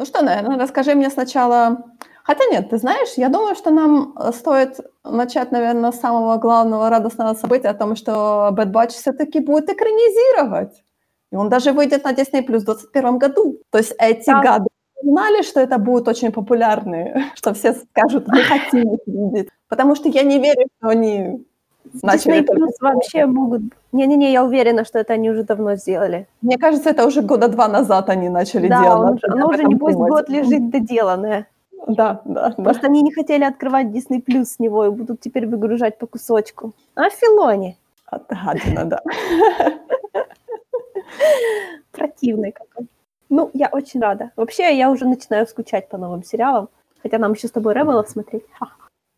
Ну что, наверное, расскажи мне сначала... Хотя нет, ты знаешь, я думаю, что нам э, стоит начать, наверное, с самого главного радостного события, о том, что Bad Batch все-таки будет экранизировать. И он даже выйдет на Disney Plus в 2021 году. То есть эти да. гады знали, что это будет очень популярный, что все скажут, мы хотим их видеть. Потому что я не верю, что они начали... Disney Plus вообще могут... Не-не-не, я уверена, что это они уже давно сделали. Мне кажется, это уже года два назад они начали да, делать. Да, оно уже, небось, год лежит доделанное. Да, да, Просто да. они не хотели открывать Disney Plus с него и будут теперь выгружать по кусочку. А Филони? Отгадина, да. Противный какой. Ну, я очень рада. Вообще, я уже начинаю скучать по новым сериалам. Хотя нам еще с тобой Ребелов смотреть.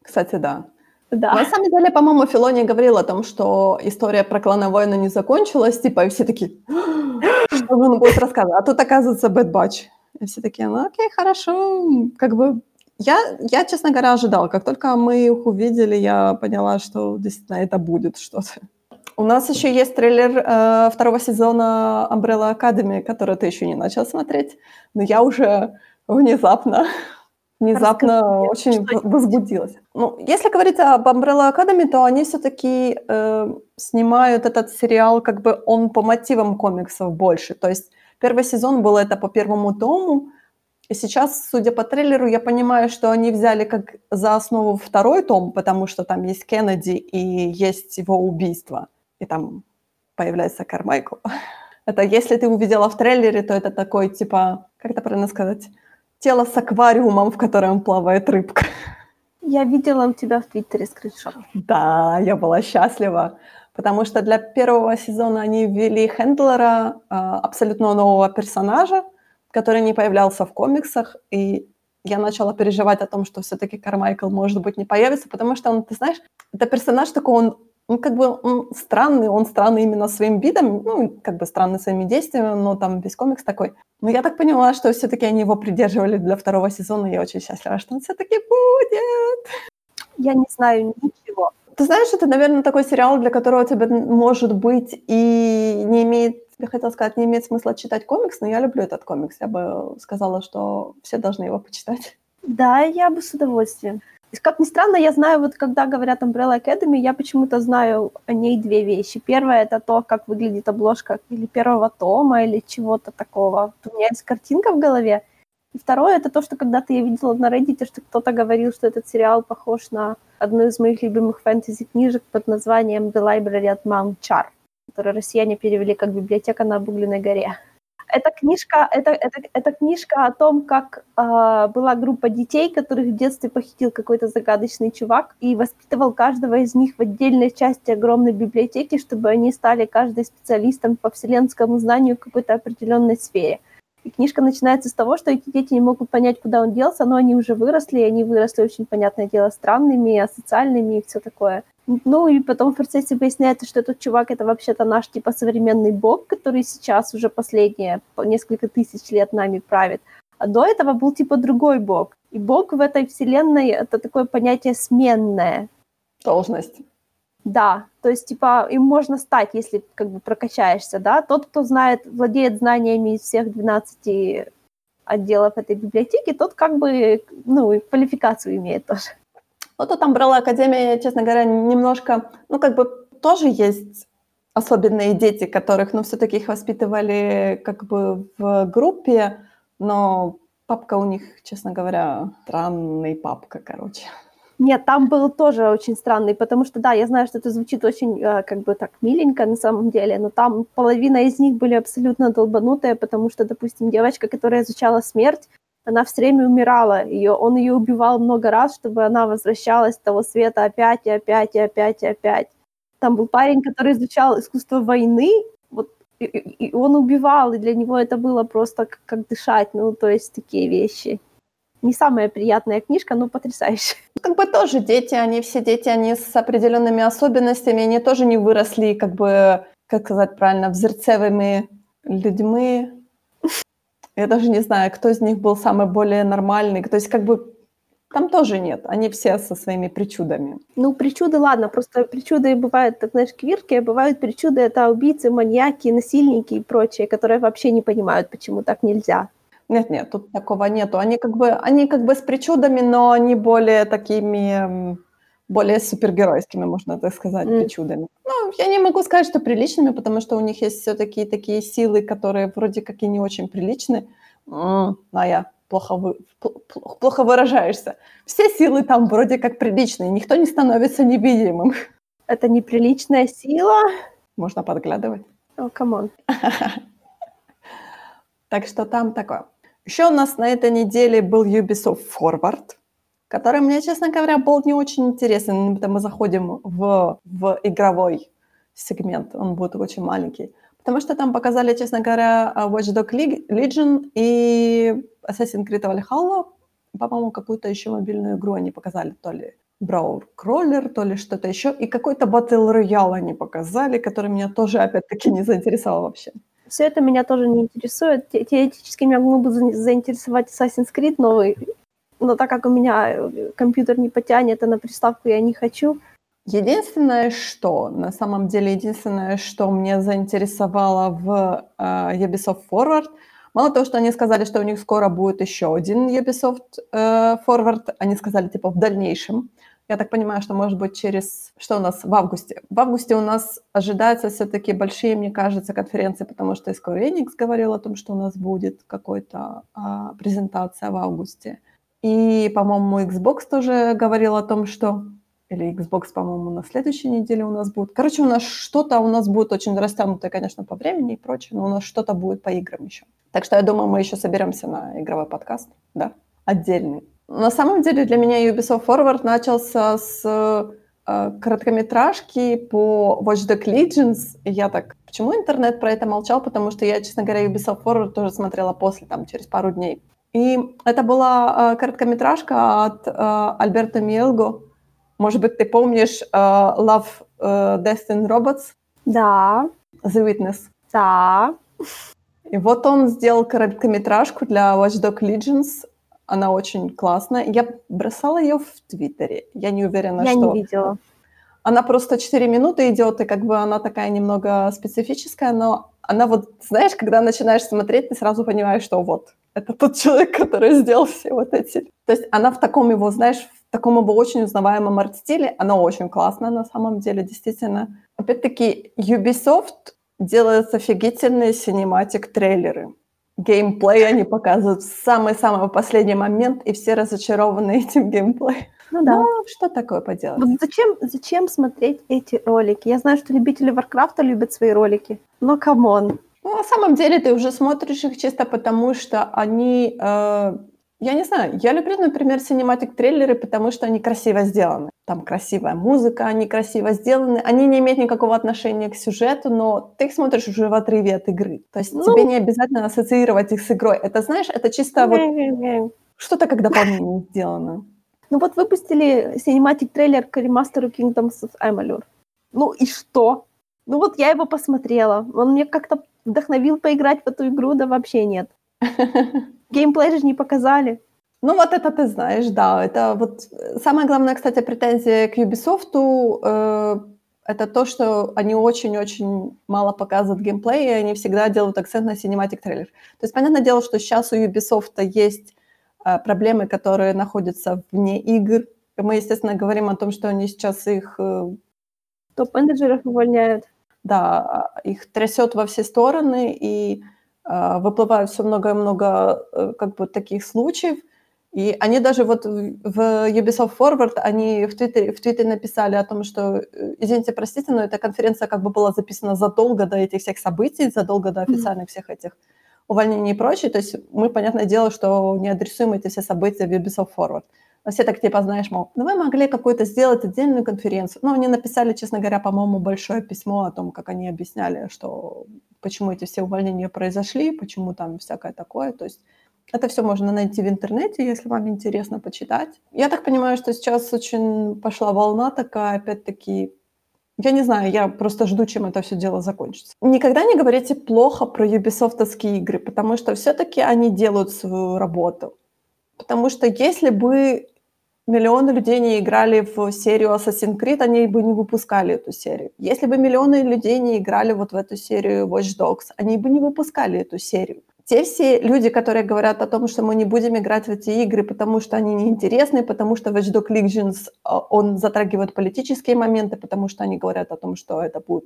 Кстати, да. Да. На самом деле, по-моему, Филони говорил о том, что история про клановойну не закончилась, типа, и все такие, что он будет рассказывать? А тут, оказывается, Bad Batch. И все такие, ну окей, хорошо, как бы... Я, я, честно говоря, ожидала. Как только мы их увидели, я поняла, что действительно это будет что-то. У нас еще есть трейлер э, второго сезона Umbrella Academy, который ты еще не начал смотреть, но я уже внезапно, внезапно Расскажи, очень возбудилась. Ну, если говорить об Umbrella Academy, то они все-таки э, снимают этот сериал, как бы он по мотивам комиксов больше. То есть первый сезон был это по первому тому, и сейчас, судя по трейлеру, я понимаю, что они взяли как за основу второй том, потому что там есть Кеннеди и есть его убийство и там появляется Кармайкл. Это если ты увидела в трейлере, то это такой, типа, как это правильно сказать, тело с аквариумом, в котором плавает рыбка. Я видела у тебя в Твиттере скриншот. Да, я была счастлива, потому что для первого сезона они ввели Хендлера, а, абсолютно нового персонажа, который не появлялся в комиксах, и я начала переживать о том, что все-таки Кармайкл, может быть, не появится, потому что он, ты знаешь, это персонаж такой, он он как бы он странный, он странный именно своим видом, ну, как бы странный своими действиями, но там весь комикс такой. Но я так поняла, что все-таки они его придерживали для второго сезона, и я очень счастлива, что он все-таки будет. Я не знаю ничего. Ты знаешь, это, наверное, такой сериал, для которого тебе, может быть, и не имеет, я хотела сказать, не имеет смысла читать комикс, но я люблю этот комикс. Я бы сказала, что все должны его почитать. Да, я бы с удовольствием. Как ни странно, я знаю, вот когда говорят Umbrella Academy, я почему-то знаю о ней две вещи. Первое — это то, как выглядит обложка или первого тома, или чего-то такого. У меня есть картинка в голове. И второе — это то, что когда-то я видела на Reddit, что кто-то говорил, что этот сериал похож на одну из моих любимых фэнтези-книжек под названием «The Library at Mount Char», которую россияне перевели как «Библиотека на обугленной горе» эта книжка, это, это, это книжка о том, как э, была группа детей, которых в детстве похитил какой-то загадочный чувак и воспитывал каждого из них в отдельной части огромной библиотеки, чтобы они стали каждый специалистом по вселенскому знанию в какой-то определенной сфере. И книжка начинается с того, что эти дети не могут понять, куда он делся, но они уже выросли, и они выросли, очень понятное дело, странными, асоциальными и все такое. Ну и потом в процессе выясняется, что этот чувак это вообще-то наш типа современный бог, который сейчас уже последние несколько тысяч лет нами правит. А до этого был типа другой бог. И бог в этой вселенной это такое понятие сменное. Должность. Да, то есть, типа, им можно стать, если как бы прокачаешься, да. Тот, кто знает, владеет знаниями из всех 12 отделов этой библиотеки, тот как бы, ну, квалификацию имеет тоже. Вот тут Umbrella Академия, честно говоря, немножко, ну, как бы тоже есть особенные дети, которых, ну, все-таки их воспитывали как бы в группе, но папка у них, честно говоря, странный папка, короче. Нет, там был тоже очень странный, потому что, да, я знаю, что это звучит очень, э, как бы так, миленько на самом деле, но там половина из них были абсолютно долбанутые, потому что, допустим, девочка, которая изучала смерть, она все время умирала, ее, он ее убивал много раз, чтобы она возвращалась с того света опять и опять и опять и опять. Там был парень, который изучал искусство войны, вот, и, и он убивал, и для него это было просто как, как дышать, ну, то есть такие вещи. Не самая приятная книжка, но потрясающая. Как бы тоже дети, они все дети, они с определенными особенностями, они тоже не выросли, как бы, как сказать правильно, взрцевыми людьми, я даже не знаю, кто из них был самый более нормальный. То есть как бы там тоже нет. Они все со своими причудами. Ну, причуды, ладно. Просто причуды бывают, так знаешь, квирки, а бывают причуды, это убийцы, маньяки, насильники и прочие, которые вообще не понимают, почему так нельзя. Нет, нет, тут такого нету. Они как бы, они как бы с причудами, но они более такими, более супергеройскими, можно так сказать, М. причудами. Ну, я не могу сказать, что приличными, потому что у них есть все-таки такие силы, которые вроде как и не очень приличны. М, А я плохо, вы, пл- пл- плохо выражаешься. Все силы там вроде как приличные, никто не становится невидимым. Это неприличная сила. Можно подглядывать. О, come on. Так что там такое. Еще у нас на этой неделе был Ubisoft Forward, который мне, честно говоря, был не очень интересен. Это мы заходим в, в игровой сегмент, он будет очень маленький. Потому что там показали, честно говоря, Watch Dogs Leg- Legion и Assassin's Creed Valhalla. По-моему, какую-то еще мобильную игру они показали, то ли Brawl Crawler, то ли что-то еще. И какой-то Battle Royale они показали, который меня тоже, опять-таки, не заинтересовал вообще. Все это меня тоже не интересует. Те- Теоретически меня мог бы за- заинтересовать Assassin's Creed новый, но так как у меня э, компьютер не потянет, а на приставку я не хочу. Единственное, что, на самом деле, единственное, что мне заинтересовало в э, Ubisoft Forward, мало того, что они сказали, что у них скоро будет еще один Ubisoft э, Forward, они сказали, типа, в дальнейшем. Я так понимаю, что, может быть, через... Что у нас в августе? В августе у нас ожидаются все-таки большие, мне кажется, конференции, потому что и Square Enix говорил о том, что у нас будет какая-то а, презентация в августе. И, по-моему, Xbox тоже говорил о том, что или Xbox, по-моему, на следующей неделе у нас будет. Короче, у нас что-то у нас будет очень растянутое, конечно, по времени и прочее, но у нас что-то будет по играм еще. Так что я думаю, мы еще соберемся на игровой подкаст, да, отдельный. На самом деле для меня Ubisoft Forward начался с э, короткометражки по Watch Legions. И я так, почему интернет про это молчал? Потому что я, честно говоря, Ubisoft Forward тоже смотрела после, там, через пару дней. И это была э, короткометражка от э, Альберто Миелго, может быть, ты помнишь uh, Love, Death and Robots, Да, The Witness. да. И вот он сделал короткометражку для Watch Dogs Legions. Она очень классная. Я бросала ее в Твиттере. Я не уверена, я что... не видела. Она просто 4 минуты идет, и как бы она такая немного специфическая, но она вот, знаешь, когда начинаешь смотреть, ты сразу понимаешь, что вот, это тот человек, который сделал все вот эти. То есть она в таком его, знаешь, в таком его очень узнаваемом арт-стиле, она очень классная на самом деле, действительно. Опять-таки, Ubisoft делает офигительные cinematic-трейлеры. Геймплей они показывают в самый-самый последний момент, и все разочарованы этим геймплеем. Ну да. Ну, что такое поделать? Вот зачем, зачем смотреть эти ролики? Я знаю, что любители Варкрафта любят свои ролики, но come on. Ну, на самом деле ты уже смотришь их чисто потому, что они... э, я не знаю, я люблю, например, cinematic-трейлеры, потому что они красиво сделаны. Там красивая музыка, они красиво сделаны. Они не имеют никакого отношения к сюжету, но ты их смотришь уже в отрыве от игры. То есть Ну. тебе не обязательно ассоциировать их с игрой. Это, знаешь, это чисто вот что-то как дополнение сделано. Ну вот выпустили cinematic-трейлер к ремастеру Kingdoms of Amalur. Ну и что? Ну вот я его посмотрела. Он мне как-то вдохновил поиграть в эту игру, да вообще нет. Геймплей же не показали. Ну вот это ты знаешь, да. Это вот э, самая главная, кстати, претензия к Ubisoft э, это то, что они очень-очень мало показывают геймплей, и они всегда делают акцент на cinematic трейлер. То есть, понятное дело, что сейчас у Ubisoft есть э, проблемы, которые находятся вне игр. Мы, естественно, говорим о том, что они сейчас их, э, Топ-менеджеров увольняют. Да, их трясет во все стороны, и э, выплывает все много-много э, как бы таких случаев. И они даже вот в в Ubisoft Forward, они в Твиттере, в Твиттере написали о том, что, э, извините, простите, но эта конференция как бы была записана задолго до этих всех событий, задолго до официальных всех этих увольнений и прочее. То есть мы, понятное дело, что не адресуем эти все события в Ubisoft Forward. Но все так типа, знаешь, мол, ну вы могли какую-то сделать отдельную конференцию. Ну, они написали, честно говоря, по-моему, большое письмо о том, как они объясняли, что почему эти все увольнения произошли, почему там всякое такое. То есть это все можно найти в интернете, если вам интересно почитать. Я так понимаю, что сейчас очень пошла волна такая, опять-таки, я не знаю, я просто жду, чем это все дело закончится. Никогда не говорите плохо про юбисофтовские игры, потому что все-таки они делают свою работу. Потому что если бы миллионы людей не играли в серию Assassin's Creed, они бы не выпускали эту серию. Если бы миллионы людей не играли вот в эту серию Watch Dogs, они бы не выпускали эту серию. те все люди, которые говорят о том, что мы не будем играть в эти игры, потому что они неинтересны, потому что Watch Dogs Legions, а, он затрагивает политические моменты, потому что они говорят о том, что это будет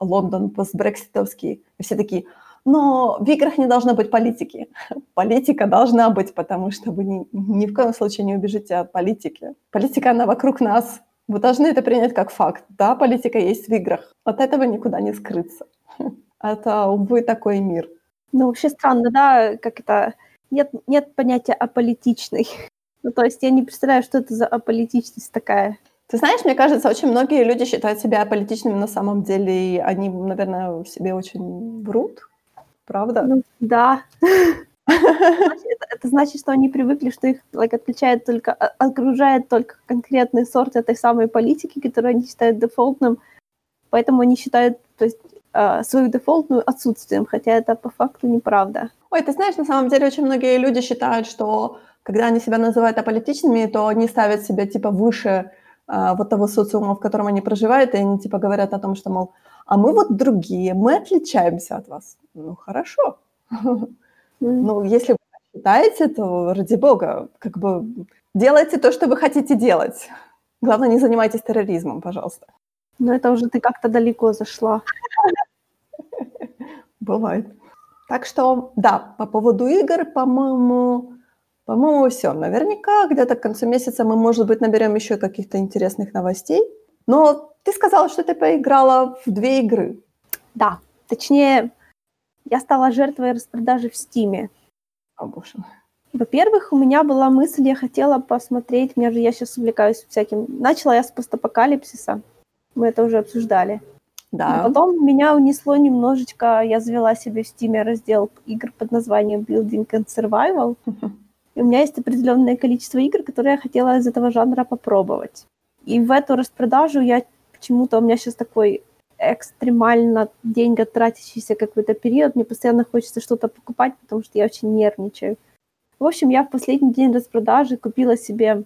Лондон постбрекситовский. И все такие, но в играх не должно быть политики. Политика должна быть, потому что вы ни, ни в коем случае не убежите от политики. Политика, она вокруг нас. Вы должны это принять как факт. Да, политика есть в играх. От этого никуда не скрыться. Это, увы, такой мир. Ну, вообще странно, да, как это... Нет, нет понятия аполитичный. Ну, то есть я не представляю, что это за аполитичность такая. Ты знаешь, мне кажется, очень многие люди считают себя аполитичными на самом деле, и они, наверное, в себе очень врут. Правда? Ну, да. Это, это значит, что они привыкли, что их like, отличает только, окружает только конкретный сорт этой самой политики, которую они считают дефолтным. Поэтому они считают, то есть э, свою дефолтную отсутствием, хотя это по факту неправда. Ой, ты знаешь, на самом деле очень многие люди считают, что когда они себя называют аполитичными, то они ставят себя типа выше э, вот того социума, в котором они проживают, и они типа говорят о том, что, мол, а мы вот другие, мы отличаемся от вас. Ну, хорошо. Ну, если вы считаете, то, ради бога, как бы делайте то, что вы хотите делать. Главное, не занимайтесь терроризмом, пожалуйста. Ну, это уже ты как-то далеко зашла. Бывает. Так что, да, по поводу игр, по-моему, по-моему, все. Наверняка где-то к концу месяца мы, может быть, наберем еще каких-то интересных новостей. Но ты сказала, что ты поиграла в две игры. Да, точнее, я стала жертвой распродажи в Стиме. О, боже мой. Во-первых, у меня была мысль, я хотела посмотреть, меня же я сейчас увлекаюсь всяким. Начала я с постапокалипсиса, мы это уже обсуждали. Да. Но потом меня унесло немножечко, я завела себе в Стиме раздел игр под названием Building and Survival. И у меня есть определенное количество игр, которые я хотела из этого жанра попробовать. И в эту распродажу я почему-то, у меня сейчас такой экстремально деньги тратящийся какой-то период, мне постоянно хочется что-то покупать, потому что я очень нервничаю. В общем, я в последний день распродажи купила себе...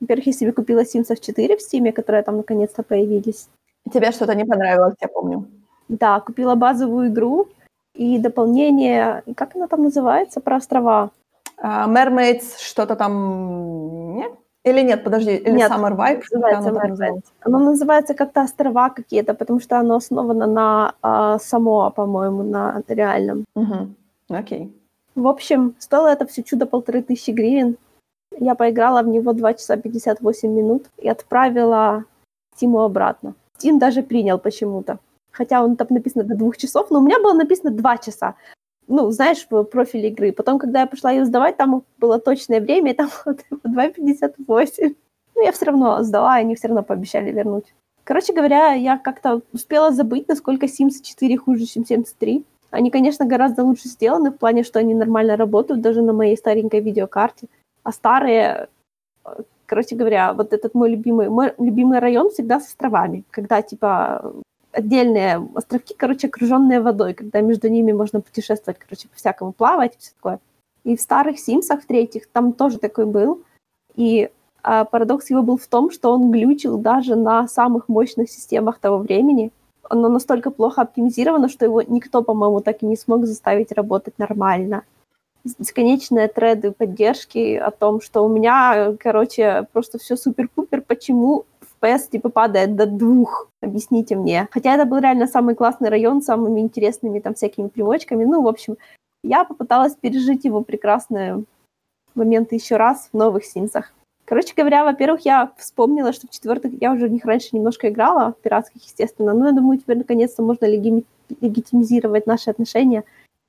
Во-первых, я себе купила Sims 4 в Steam, которые там наконец-то появились. Тебе что-то не понравилось, я помню. Да, купила базовую игру и дополнение... Как она там называется? Про острова. Uh, Mermaids, что-то там... Нет? Или нет, подожди, или нет, Summer Vibe? Называется оно, называется? оно называется как-то острова какие-то, потому что оно основано на э, Самоа, по-моему, на реальном. Угу. Окей. В общем, стоило это все чудо полторы тысячи гривен. Я поиграла в него 2 часа 58 минут и отправила Тиму обратно. Тим даже принял почему-то. Хотя он там написано до двух часов, но у меня было написано два часа ну, знаешь, в профиле игры. Потом, когда я пошла ее сдавать, там было точное время, и там было 2.58. Ну, я все равно сдала, и они все равно пообещали вернуть. Короче говоря, я как-то успела забыть, насколько Sims 4 хуже, чем Sims 3. Они, конечно, гораздо лучше сделаны в плане, что они нормально работают даже на моей старенькой видеокарте. А старые, короче говоря, вот этот мой любимый, мой любимый район всегда с островами, когда, типа, отдельные островки, короче, окруженные водой, когда между ними можно путешествовать, короче, по-всякому плавать, все такое. И в старых Симсах, в третьих, там тоже такой был. И а, парадокс его был в том, что он глючил даже на самых мощных системах того времени. Оно настолько плохо оптимизировано, что его никто, по-моему, так и не смог заставить работать нормально. Бесконечные треды поддержки о том, что у меня, короче, просто все супер-пупер, почему FPS типа падает до двух, объясните мне. Хотя это был реально самый классный район с самыми интересными там всякими примочками. Ну, в общем, я попыталась пережить его прекрасные моменты еще раз в новых Симсах. Короче говоря, во-первых, я вспомнила, что в четвертых я уже в них раньше немножко играла, в пиратских, естественно, но я думаю, теперь наконец-то можно леги- легитимизировать наши отношения.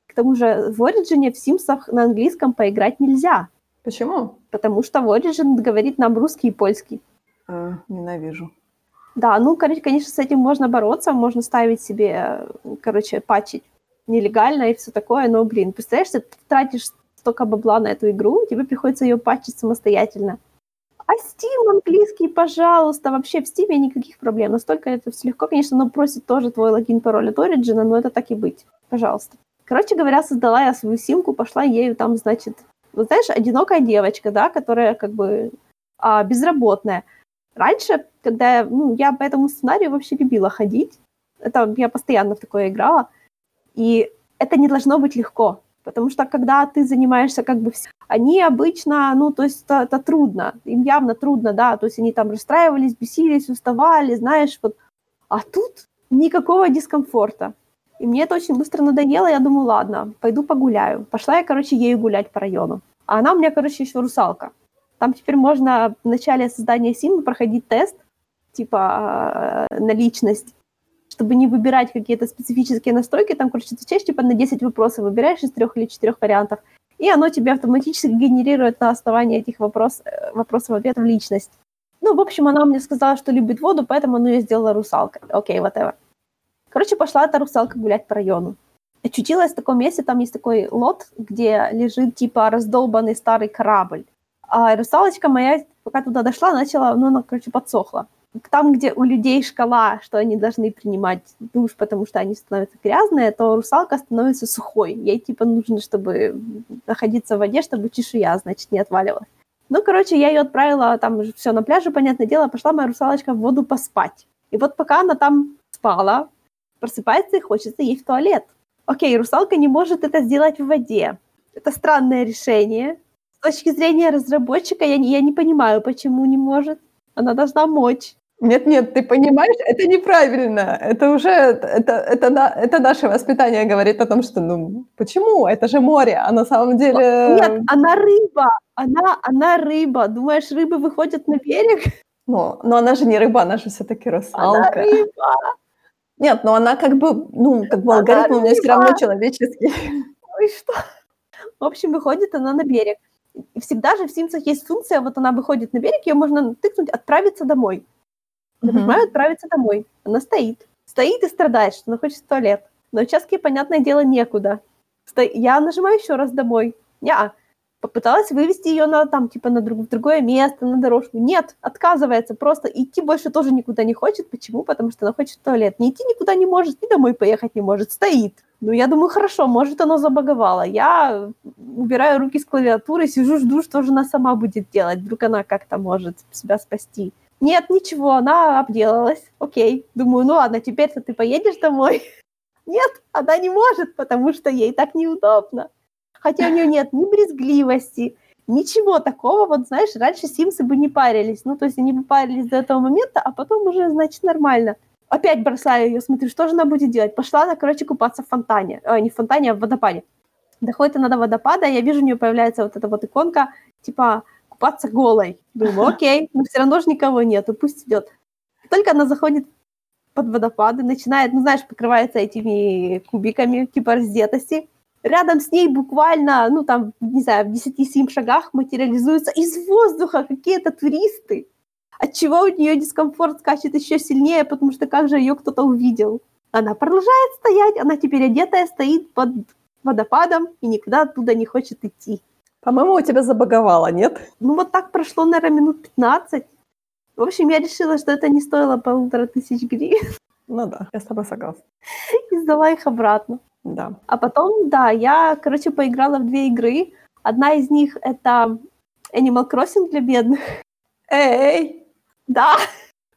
К тому же в Origin в Симсах на английском поиграть нельзя. Почему? Потому что в Origin говорит нам русский и польский. А, ненавижу. Да, ну, конечно, с этим можно бороться, можно ставить себе, короче, патчить нелегально и все такое, но, блин, представляешь, ты тратишь столько бабла на эту игру, тебе приходится ее патчить самостоятельно. А Steam английский, пожалуйста, вообще в Steam никаких проблем. Настолько это все легко, конечно, но просит тоже твой логин, пароль от Origin, но это так и быть, пожалуйста. Короче говоря, создала я свою симку, пошла ею там, значит, вот знаешь, одинокая девочка, да, которая как бы а, безработная. Раньше, когда ну, я по этому сценарию вообще любила ходить, это я постоянно в такое играла, и это не должно быть легко. Потому что когда ты занимаешься как бы всем, они обычно, ну, то есть это, это трудно, им явно трудно, да, то есть они там расстраивались, бесились, уставали, знаешь, вот. А тут никакого дискомфорта. И мне это очень быстро надоело, я думаю, ладно, пойду погуляю. Пошла я, короче, ею гулять по району. А она у меня, короче, еще русалка. Там теперь можно в начале создания символа проходить тест, типа э, на личность, чтобы не выбирать какие-то специфические настройки, там, короче, отвечаешь типа на 10 вопросов, выбираешь из трех или четырех вариантов, и оно тебе автоматически генерирует на основании этих вопрос, э, вопросов ответов личность. Ну, в общем, она мне сказала, что любит воду, поэтому она ее сделала русалкой. Окей, okay, whatever. Короче, пошла эта русалка гулять по району. Очутилась в таком месте, там есть такой лот, где лежит типа раздолбанный старый корабль. А русалочка моя, пока туда дошла, начала, ну, она, короче, подсохла там, где у людей шкала, что они должны принимать душ, потому что они становятся грязные, то русалка становится сухой. Ей типа нужно, чтобы находиться в воде, чтобы чешуя, значит, не отваливалась. Ну, короче, я ее отправила, там все на пляже, понятное дело, пошла моя русалочка в воду поспать. И вот пока она там спала, просыпается и хочется ей в туалет. Окей, русалка не может это сделать в воде. Это странное решение. С точки зрения разработчика я не, я не понимаю, почему не может. Она должна мочь. Нет-нет, ты понимаешь, это неправильно. Это уже, это, это, это наше воспитание говорит о том, что, ну, почему? Это же море, а на самом деле... Нет, она рыба, она, она рыба. Думаешь, рыбы выходят на берег? Ну, но она же не рыба, она же все-таки русалка. Она рыба. Нет, но она как бы, ну, как бы алгоритм у нее все равно человеческий. Ну и что? В общем, выходит она на берег. Всегда же в Sims есть функция, вот она выходит на берег, ее можно тыкнуть, отправиться домой. Я mm-hmm. нажимаю «Отправиться домой». Она стоит. Стоит и страдает, что она хочет в туалет. Но сейчас, понятное дело, некуда. Сто... Я нажимаю еще раз «Домой». Я попыталась вывести ее на, там, типа, на друг... в другое место, на дорожку. Нет, отказывается. Просто идти больше тоже никуда не хочет. Почему? Потому что она хочет в туалет. Не идти никуда не может, и домой поехать не может. Стоит. Ну, я думаю, хорошо, может, оно забаговало. Я убираю руки с клавиатуры, сижу, жду, что же она сама будет делать. Вдруг она как-то может себя спасти. Нет, ничего, она обделалась. Окей. Думаю, ну ладно, теперь-то ты поедешь домой. Нет, она не может, потому что ей так неудобно. Хотя у нее нет ни брезгливости, ничего такого. Вот знаешь, раньше Симсы бы не парились. Ну, то есть они бы парились до этого момента, а потом уже, значит, нормально. Опять бросаю ее, смотрю, что же она будет делать. Пошла она, короче, купаться в фонтане. Э, не в фонтане, а в водопаде. Доходит она до водопада, я вижу, у нее появляется вот эта вот иконка, типа купаться голой. Думаю, окей, но все равно же никого нету, пусть идет. Только она заходит под водопады, начинает, ну, знаешь, покрывается этими кубиками, типа раздетости. Рядом с ней буквально, ну, там, не знаю, в 10-7 шагах материализуются из воздуха какие-то туристы. Отчего у нее дискомфорт скачет еще сильнее, потому что как же ее кто-то увидел. Она продолжает стоять, она теперь одетая, стоит под водопадом и никуда оттуда не хочет идти. По-моему, у тебя забаговало, нет? Ну, вот так прошло, наверное, минут 15. В общем, я решила, что это не стоило полутора тысяч гривен. Ну да, я с тобой согласна. И сдала их обратно. Да. А потом, да, я, короче, поиграла в две игры. Одна из них — это Animal Crossing для бедных. Эй! Да.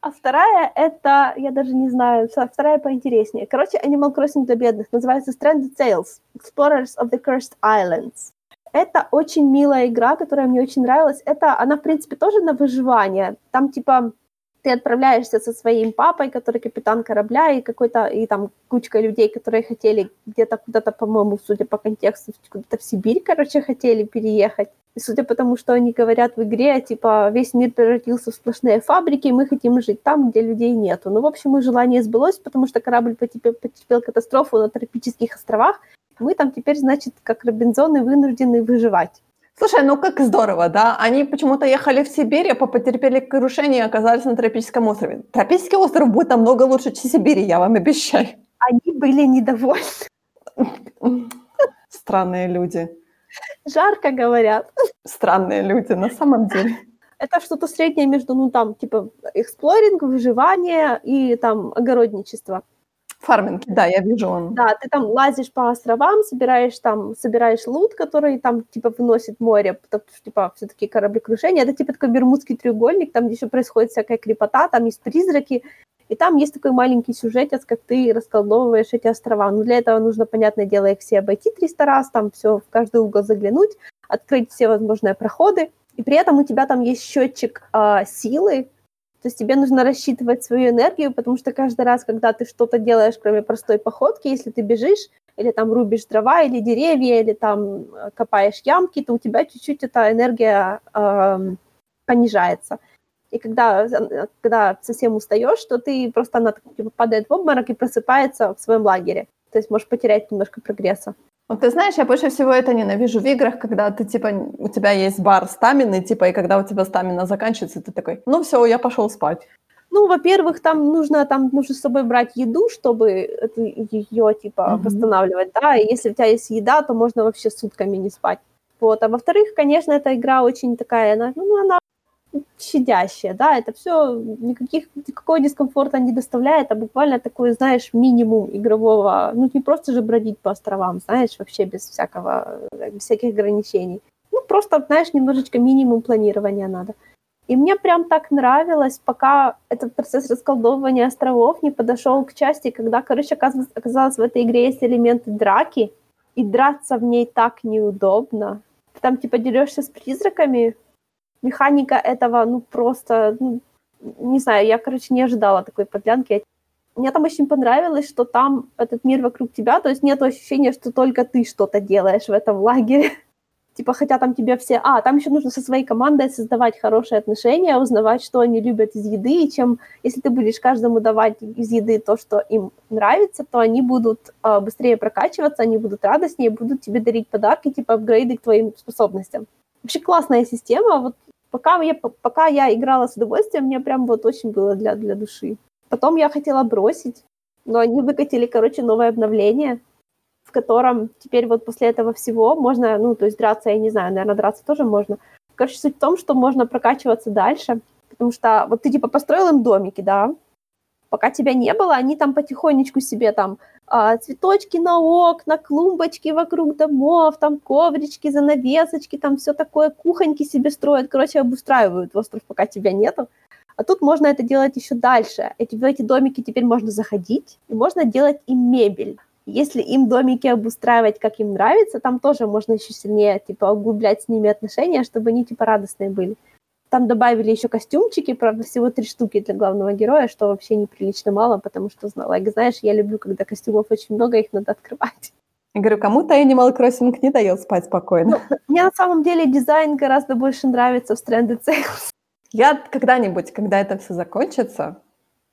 А вторая — это, я даже не знаю, вторая поинтереснее. Короче, Animal Crossing для бедных называется Stranded Tales — Explorers of the Cursed Islands. Это очень милая игра, которая мне очень нравилась. Это, она, в принципе, тоже на выживание. Там, типа, ты отправляешься со своим папой, который капитан корабля, и какой-то, и там кучка людей, которые хотели где-то куда-то, по-моему, судя по контексту, куда-то в Сибирь, короче, хотели переехать. И судя по тому, что они говорят в игре, типа, весь мир превратился в сплошные фабрики, и мы хотим жить там, где людей нету. Ну, в общем, их желание сбылось, потому что корабль потерпел, потерпел катастрофу на тропических островах, мы там теперь, значит, как Робинзоны вынуждены выживать. Слушай, ну как здорово, да? Они почему-то ехали в Сибирь, а потерпели крушение и оказались на тропическом острове. Тропический остров будет намного лучше, чем Сибирь, я вам обещаю. Они были недовольны. Странные люди. Жарко говорят. Странные люди, на самом деле. Это что-то среднее между, ну, там, типа, эксплоринг, выживание и, там, огородничество. Фарминг, да, я вижу он. Да, ты там лазишь по островам, собираешь там, собираешь лут, который там, типа, выносит море, потому что, типа, все-таки кораблекрушение. Это, типа, такой бермудский треугольник, там еще происходит всякая крепота, там есть призраки, И там есть такой маленький сюжетец, как ты расколдовываешь эти острова. Но для этого нужно, понятное дело, их все обойти 300 раз, там все в каждый угол заглянуть, открыть все возможные проходы. И при этом у тебя там есть счетчик э, силы, то есть тебе нужно рассчитывать свою энергию, потому что каждый раз, когда ты что-то делаешь, кроме простой походки, если ты бежишь, или там рубишь дрова, или деревья, или там э, копаешь ямки, то у тебя чуть-чуть эта энергия э, понижается. И когда, э, когда совсем устаешь, то ты просто она типа, падает в обморок и просыпается в своем лагере. То есть можешь потерять немножко прогресса. Вот ты знаешь, я больше всего это ненавижу в играх, когда ты, типа, у тебя есть бар стамины, типа, и когда у тебя стамина заканчивается, ты такой, ну все, я пошел спать. Ну, во-первых, там нужно, там нужно с собой брать еду, чтобы ее, типа, mm-hmm. восстанавливать, да, и если у тебя есть еда, то можно вообще сутками не спать. Вот, а во-вторых, конечно, эта игра очень такая, она, ну, она щадящая, да, это все никаких, никакого дискомфорта не доставляет, а буквально такой, знаешь, минимум игрового, ну, не просто же бродить по островам, знаешь, вообще без всякого, без всяких ограничений. Ну, просто, знаешь, немножечко минимум планирования надо. И мне прям так нравилось, пока этот процесс расколдовывания островов не подошел к части, когда, короче, оказалось в этой игре есть элементы драки, и драться в ней так неудобно. Ты там, типа, дерешься с призраками, механика этого, ну, просто, ну, не знаю, я, короче, не ожидала такой подлянки. Мне там очень понравилось, что там этот мир вокруг тебя, то есть нет ощущения, что только ты что-то делаешь в этом лагере. Типа, хотя там тебе все... А, там еще нужно со своей командой создавать хорошие отношения, узнавать, что они любят из еды, и чем... Если ты будешь каждому давать из еды то, что им нравится, то они будут э, быстрее прокачиваться, они будут радостнее, будут тебе дарить подарки, типа апгрейды к твоим способностям. Вообще классная система. Вот пока я, пока я играла с удовольствием, мне прям вот очень было для, для души. Потом я хотела бросить, но они выкатили, короче, новое обновление, в котором теперь вот после этого всего можно, ну, то есть драться, я не знаю, наверное, драться тоже можно. Короче, суть в том, что можно прокачиваться дальше, потому что вот ты типа построил им домики, да, пока тебя не было, они там потихонечку себе там а, цветочки на окна, клумбочки вокруг домов, там коврички, занавесочки, там все такое, кухоньки себе строят, короче, обустраивают остров, пока тебя нету. А тут можно это делать еще дальше. Эти, в эти домики теперь можно заходить, и можно делать им мебель. Если им домики обустраивать, как им нравится, там тоже можно еще сильнее, типа, углублять с ними отношения, чтобы они, типа, радостные были. Там добавили еще костюмчики, правда, всего три штуки для главного героя, что вообще неприлично мало, потому что, like, знаешь, я люблю, когда костюмов очень много, их надо открывать. Я говорю, кому-то Animal Crossing не дает спать спокойно. Ну, мне на самом деле дизайн гораздо больше нравится в Stranded Sales. Я когда-нибудь, когда это все закончится,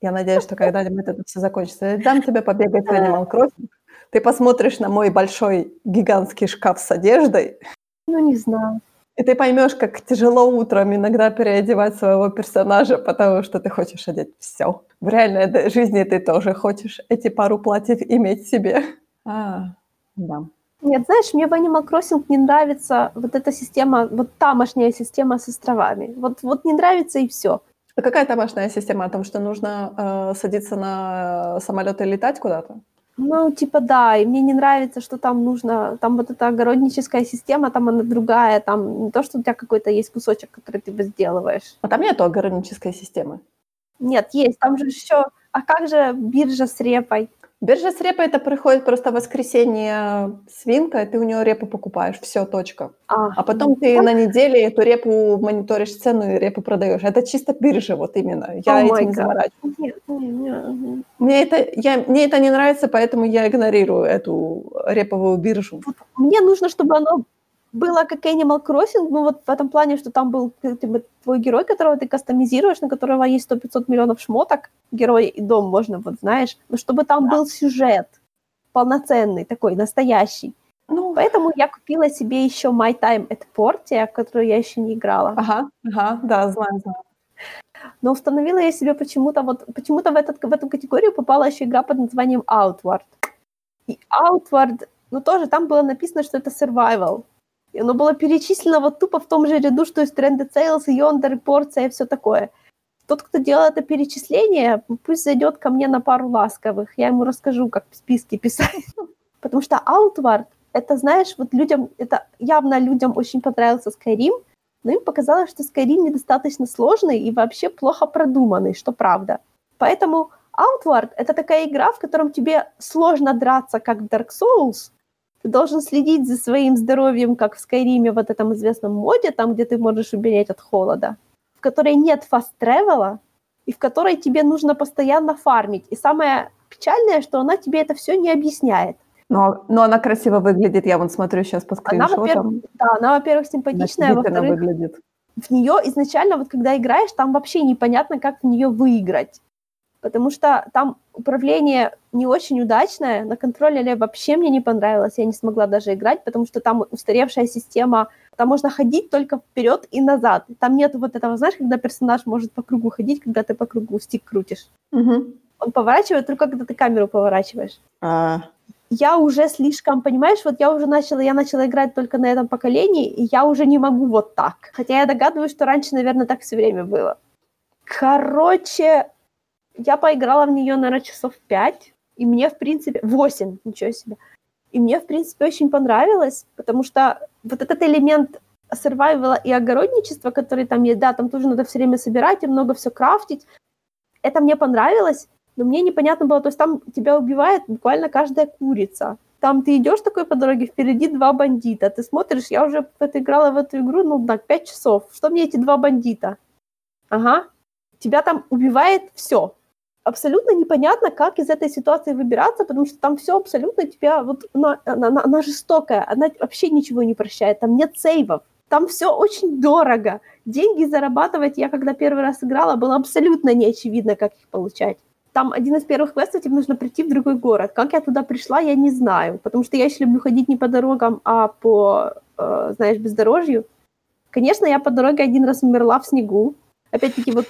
я надеюсь, что когда-нибудь это все закончится, я дам тебе побегать в Animal Crossing, ты посмотришь на мой большой гигантский шкаф с одеждой. Ну, не знаю. И ты поймешь, как тяжело утром иногда переодевать своего персонажа, потому что ты хочешь одеть все. В реальной жизни ты тоже хочешь эти пару платьев иметь себе. А, да. Нет, знаешь, мне в Animal Crossing не нравится вот эта система, вот тамошняя система с островами. Вот, вот не нравится и все. А какая тамошняя система? О том, что нужно э, садиться на самолет и летать куда-то? Ну, типа, да, и мне не нравится, что там нужно, там вот эта огородническая система, там она другая, там не то, что у тебя какой-то есть кусочек, который ты возделываешь. А там нету огороднической системы? Нет, есть, там же еще, а как же биржа с репой? Биржа с репой это приходит просто в воскресенье свинка, и ты у нее репу покупаешь, все, точка. А, а потом ты на неделе эту репу мониторишь цену и репу продаешь. Это чисто биржа, вот именно. Я oh этим не заморачиваюсь. Мне это, я, мне это не нравится, поэтому я игнорирую эту реповую биржу. Мне нужно, чтобы оно было как Animal Crossing, ну вот в этом плане, что там был типа, твой герой, которого ты кастомизируешь, на которого есть 100-500 миллионов шмоток, герой и дом можно, вот знаешь, но чтобы там да. был сюжет полноценный, такой, настоящий. Ну, Поэтому я купила себе еще My Time at Portia, в которую я еще не играла. Ага, ага, да, знаю, знаю. Но установила я себе почему-то вот почему-то в, этот, в эту категорию попала еще игра под названием Outward. И Outward, ну тоже там было написано, что это survival. И оно было перечислено вот тупо в том же ряду, что и Stranded Sales, Yonder, Порция, и все такое. Тот, кто делал это перечисление, пусть зайдет ко мне на пару ласковых. Я ему расскажу, как списки писать. Потому что Outward, это, знаешь, вот людям, это явно людям очень понравился Skyrim, но им показалось, что Skyrim недостаточно сложный и вообще плохо продуманный, что правда. Поэтому Outward — это такая игра, в котором тебе сложно драться, как в Dark Souls. Ты должен следить за своим здоровьем, как в Скайриме, вот этом известном моде, там, где ты можешь умереть от холода, в которой нет фаст-тревела, и в которой тебе нужно постоянно фармить. И самое печальное, что она тебе это все не объясняет. Но, но она красиво выглядит, я вон смотрю сейчас по скриншотам. Она, во-первых, да, она, во-первых, симпатичная, во-вторых, выглядит. в нее изначально, вот когда играешь, там вообще непонятно, как в нее выиграть. Потому что там управление не очень удачное, на контроллере вообще мне не понравилось, я не смогла даже играть, потому что там устаревшая система, там можно ходить только вперед и назад. Там нет вот этого, знаешь, когда персонаж может по кругу ходить, когда ты по кругу стик крутишь. Угу. Он поворачивает только когда ты камеру поворачиваешь. А, я уже слишком, понимаешь, вот я уже начала, я начала играть только на этом поколении, и я уже не могу вот так. Хотя я догадываюсь, что раньше, наверное, так все время было. Короче, я поиграла в нее, наверное, часов пять, и мне, в принципе, восемь, ничего себе. И мне, в принципе, очень понравилось, потому что вот этот элемент survival и огородничества, который там есть, да, там тоже надо все время собирать и много все крафтить, это мне понравилось, но мне непонятно было, то есть там тебя убивает буквально каждая курица. Там ты идешь такой по дороге, впереди два бандита. Ты смотришь, я уже это в эту игру, ну, так, пять часов. Что мне эти два бандита? Ага. Тебя там убивает все. Абсолютно непонятно, как из этой ситуации выбираться, потому что там все абсолютно тебя, вот, она, она, она жестокая, она вообще ничего не прощает, там нет сейвов. Там все очень дорого. Деньги зарабатывать я, когда первый раз играла, было абсолютно неочевидно, как их получать там один из первых квестов, тебе нужно прийти в другой город. Как я туда пришла, я не знаю, потому что я еще люблю ходить не по дорогам, а по, э, знаешь, бездорожью. Конечно, я по дороге один раз умерла в снегу. Опять-таки, вот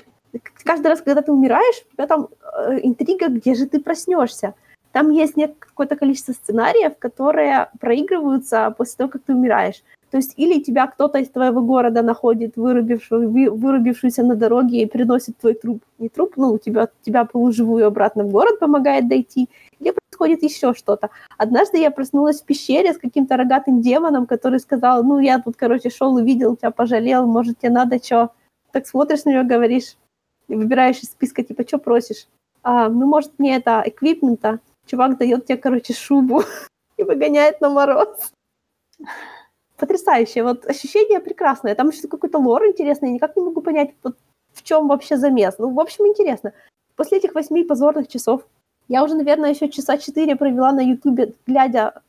каждый раз, когда ты умираешь, у тебя там э, интрига, где же ты проснешься. Там есть какое-то количество сценариев, которые проигрываются после того, как ты умираешь. То есть или тебя кто-то из твоего города находит вырубившую, вырубившуюся на дороге и приносит твой труп. Не труп, ну, тебя, тебя полуживую обратно в город помогает дойти. Или происходит еще что-то. Однажды я проснулась в пещере с каким-то рогатым демоном, который сказал, ну, я тут, короче, шел, увидел, тебя пожалел, может, тебе надо что? Так смотришь на него, говоришь, выбираешь из списка, типа, что просишь? А, ну, может, мне это эквипмента. Чувак дает тебе, короче, шубу и выгоняет на мороз потрясающее. Вот ощущение прекрасное. Там еще какой-то лор интересный. Я никак не могу понять, вот в чем вообще замес. Ну, в общем, интересно. После этих восьми позорных часов я уже, наверное, еще часа четыре провела на Ютубе, глядя,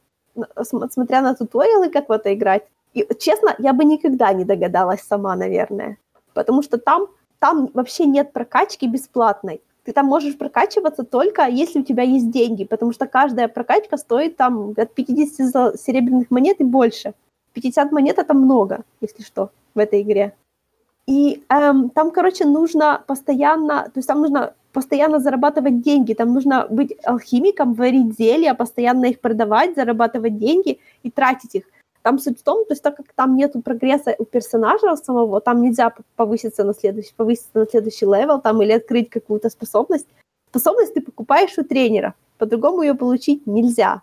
смотря на туториалы, как в это играть. И, честно, я бы никогда не догадалась сама, наверное. Потому что там, там вообще нет прокачки бесплатной. Ты там можешь прокачиваться только если у тебя есть деньги, потому что каждая прокачка стоит там от 50 серебряных монет и больше. 50 монет это много, если что, в этой игре. И эм, там, короче, нужно постоянно, то есть там нужно постоянно зарабатывать деньги, там нужно быть алхимиком, варить зелья, постоянно их продавать, зарабатывать деньги и тратить их. Там суть в том, то есть так как там нет прогресса у персонажа самого, там нельзя повыситься на следующий, повыситься на следующий level там, или открыть какую-то способность. Способность ты покупаешь у тренера, по-другому ее получить нельзя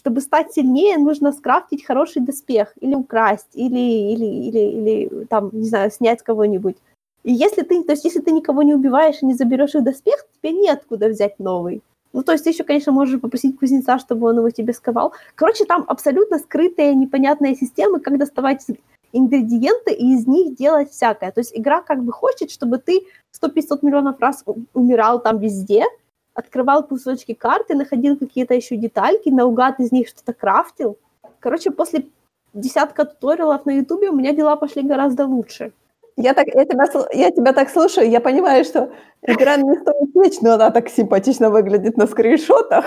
чтобы стать сильнее, нужно скрафтить хороший доспех или украсть, или, или, или, или там, не знаю, снять кого-нибудь. И если ты, то есть если ты никого не убиваешь и не заберешь их доспех, тебе неоткуда взять новый. Ну, то есть ты еще, конечно, можешь попросить кузнеца, чтобы он его тебе сковал. Короче, там абсолютно скрытые, непонятные системы, как доставать ингредиенты и из них делать всякое. То есть игра как бы хочет, чтобы ты 100-500 миллионов раз умирал там везде, открывал кусочки карты, находил какие-то еще детальки, наугад из них что-то крафтил. Короче, после десятка туториалов на ютубе у меня дела пошли гораздо лучше. Я, так, я, тебя, я тебя так слушаю, я понимаю, что игра не стоит печь, но она так симпатично выглядит на скриншотах.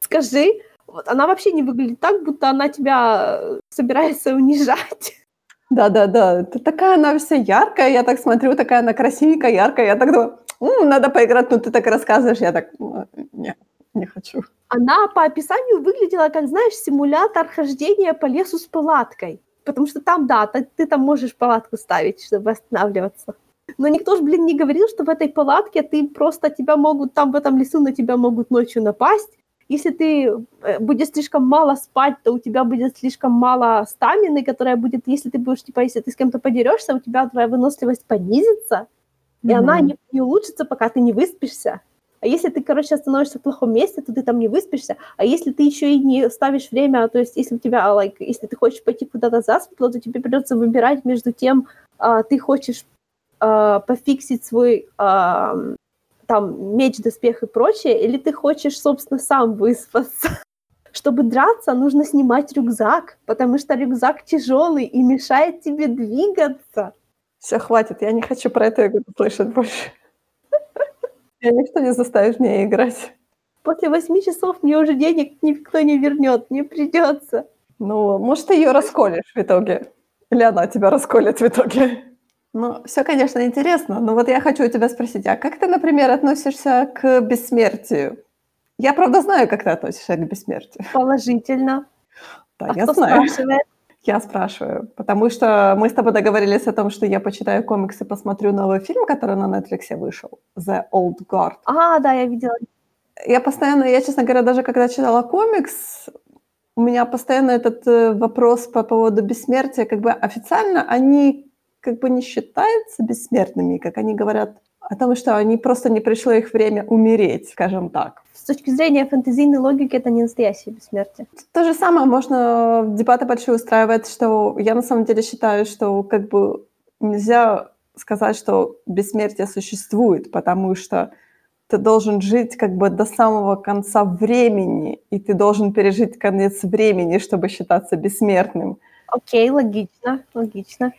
Скажи, вот она вообще не выглядит так, будто она тебя собирается унижать. Да-да-да, такая она вся яркая, я так смотрю, такая она красивенькая, яркая, я так думаю, М, надо поиграть, но ты так рассказываешь, я так, не, не хочу. Она по описанию выглядела, как, знаешь, симулятор хождения по лесу с палаткой. Потому что там, да, ты, ты там можешь палатку ставить, чтобы останавливаться. Но никто же, блин, не говорил, что в этой палатке ты просто тебя могут, там в этом лесу на тебя могут ночью напасть. Если ты э, будешь слишком мало спать, то у тебя будет слишком мало стамины, которая будет, если ты будешь, типа, если ты с кем-то подерешься, у тебя твоя выносливость понизится и mm-hmm. она не, не улучшится, пока ты не выспишься. А если ты, короче, остановишься в плохом месте, то ты там не выспишься. А если ты еще и не ставишь время, то есть если у тебя, like, если ты хочешь пойти куда-то засветло, то тебе придется выбирать между тем, а, ты хочешь а, пофиксить свой а, там меч, доспех и прочее, или ты хочешь, собственно, сам выспаться. Чтобы драться, нужно снимать рюкзак, потому что рюкзак тяжелый и мешает тебе двигаться. Все, хватит, я не хочу про игру слышать больше. Я никто не заставит меня играть. После восьми часов мне уже денег никто не вернет, мне придется. Ну, может, ты ее расколешь в итоге. Или она тебя расколет в итоге. Ну, все, конечно, интересно, но вот я хочу у тебя спросить, а как ты, например, относишься к бессмертию? Я, правда, знаю, как ты относишься к бессмертию. Положительно. Да, а я кто знаю. спрашивает? Я спрашиваю, потому что мы с тобой договорились о том, что я почитаю комиксы, посмотрю новый фильм, который на Netflix вышел, The Old Guard. А, да, я видела. Я постоянно, я, честно говоря, даже когда читала комикс, у меня постоянно этот э, вопрос по поводу бессмертия, как бы официально они как бы не считаются бессмертными, как они говорят о том, что они просто не пришло их время умереть, скажем так. С точки зрения фэнтезийной логики, это не настоящее бессмертие. То же самое можно дебаты большие устраивать, что я на самом деле считаю, что как бы нельзя сказать, что бессмертие существует, потому что ты должен жить как бы до самого конца времени, и ты должен пережить конец времени, чтобы считаться бессмертным. Окей, логично, логично.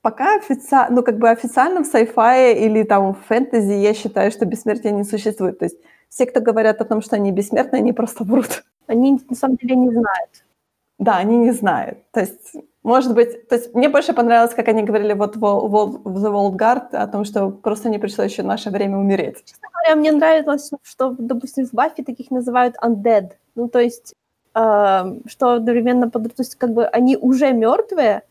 Пока официально, ну, как бы официально в sci-fi или там в фэнтези я считаю, что бессмертие не существует. То есть все, кто говорят о том, что они бессмертны, они просто врут. Они на самом деле не знают. Да, они не знают. То есть, может быть, то есть мне больше понравилось, как они говорили вот в, в, в The World Guard о том, что просто не пришло еще наше время умереть. Честно говоря, мне нравилось, что, допустим, в Баффи таких называют undead. Ну, то есть, э, что одновременно, то есть, как бы они уже мертвые,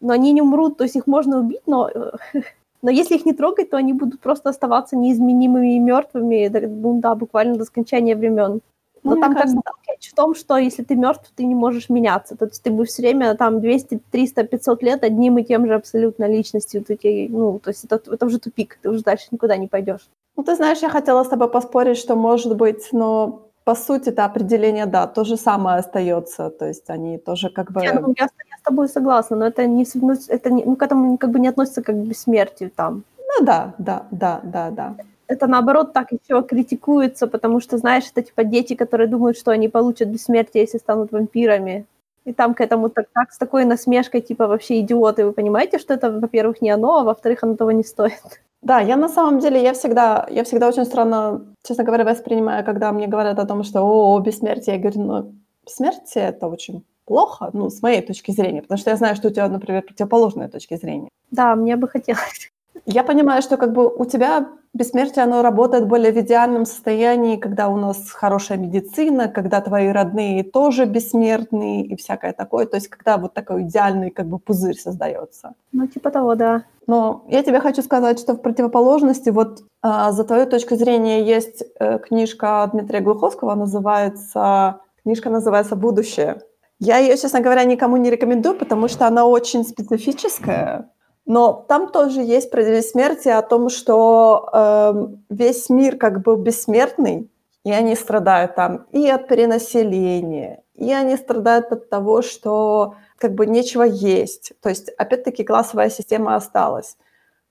но они не умрут, то есть их можно убить, но, но если их не трогать, то они будут просто оставаться неизменимыми и мертвыми, ну да, буквально до скончания времен. Но Ну, там как бы в том, что если ты мертв, ты не можешь меняться. То есть ты будешь все время там 200, 300, 500 лет одним и тем же абсолютно личностью. Ты, ну, то есть это, это уже тупик, ты уже дальше никуда не пойдешь. Ну, ты знаешь, я хотела с тобой поспорить, что, может быть, но по сути это определение, да, то же самое остается. То есть они тоже как бы... Я, ну, я, тобой согласна, но это не, ну, это не, ну, к этому как бы не относится как к бессмертию там. Ну да, да, да, да, да. Это наоборот так еще критикуется, потому что, знаешь, это типа дети, которые думают, что они получат бессмертие, если станут вампирами. И там к этому так, так с такой насмешкой, типа, вообще идиоты. Вы понимаете, что это, во-первых, не оно, а во-вторых, оно того не стоит. Да, я на самом деле, я всегда, я всегда очень странно, честно говоря, воспринимаю, когда мне говорят о том, что о, бессмертие. Я говорю, ну, бессмертие это очень плохо, ну, с моей точки зрения, потому что я знаю, что у тебя, например, противоположная точка зрения. Да, мне бы хотелось. Я понимаю, что как бы у тебя бессмертие, оно работает более в идеальном состоянии, когда у нас хорошая медицина, когда твои родные тоже бессмертные и всякое такое. То есть когда вот такой идеальный как бы пузырь создается. Ну, типа того, да. Но я тебе хочу сказать, что в противоположности, вот а, за твою точку зрения есть э, книжка Дмитрия Глуховского, называется, книжка называется «Будущее». Я ее, честно говоря, никому не рекомендую, потому что она очень специфическая, но там тоже есть про бессмертие о том, что э, весь мир как бы бессмертный, и они страдают там и от перенаселения, и они страдают от того, что как бы нечего есть. То есть, опять-таки, классовая система осталась.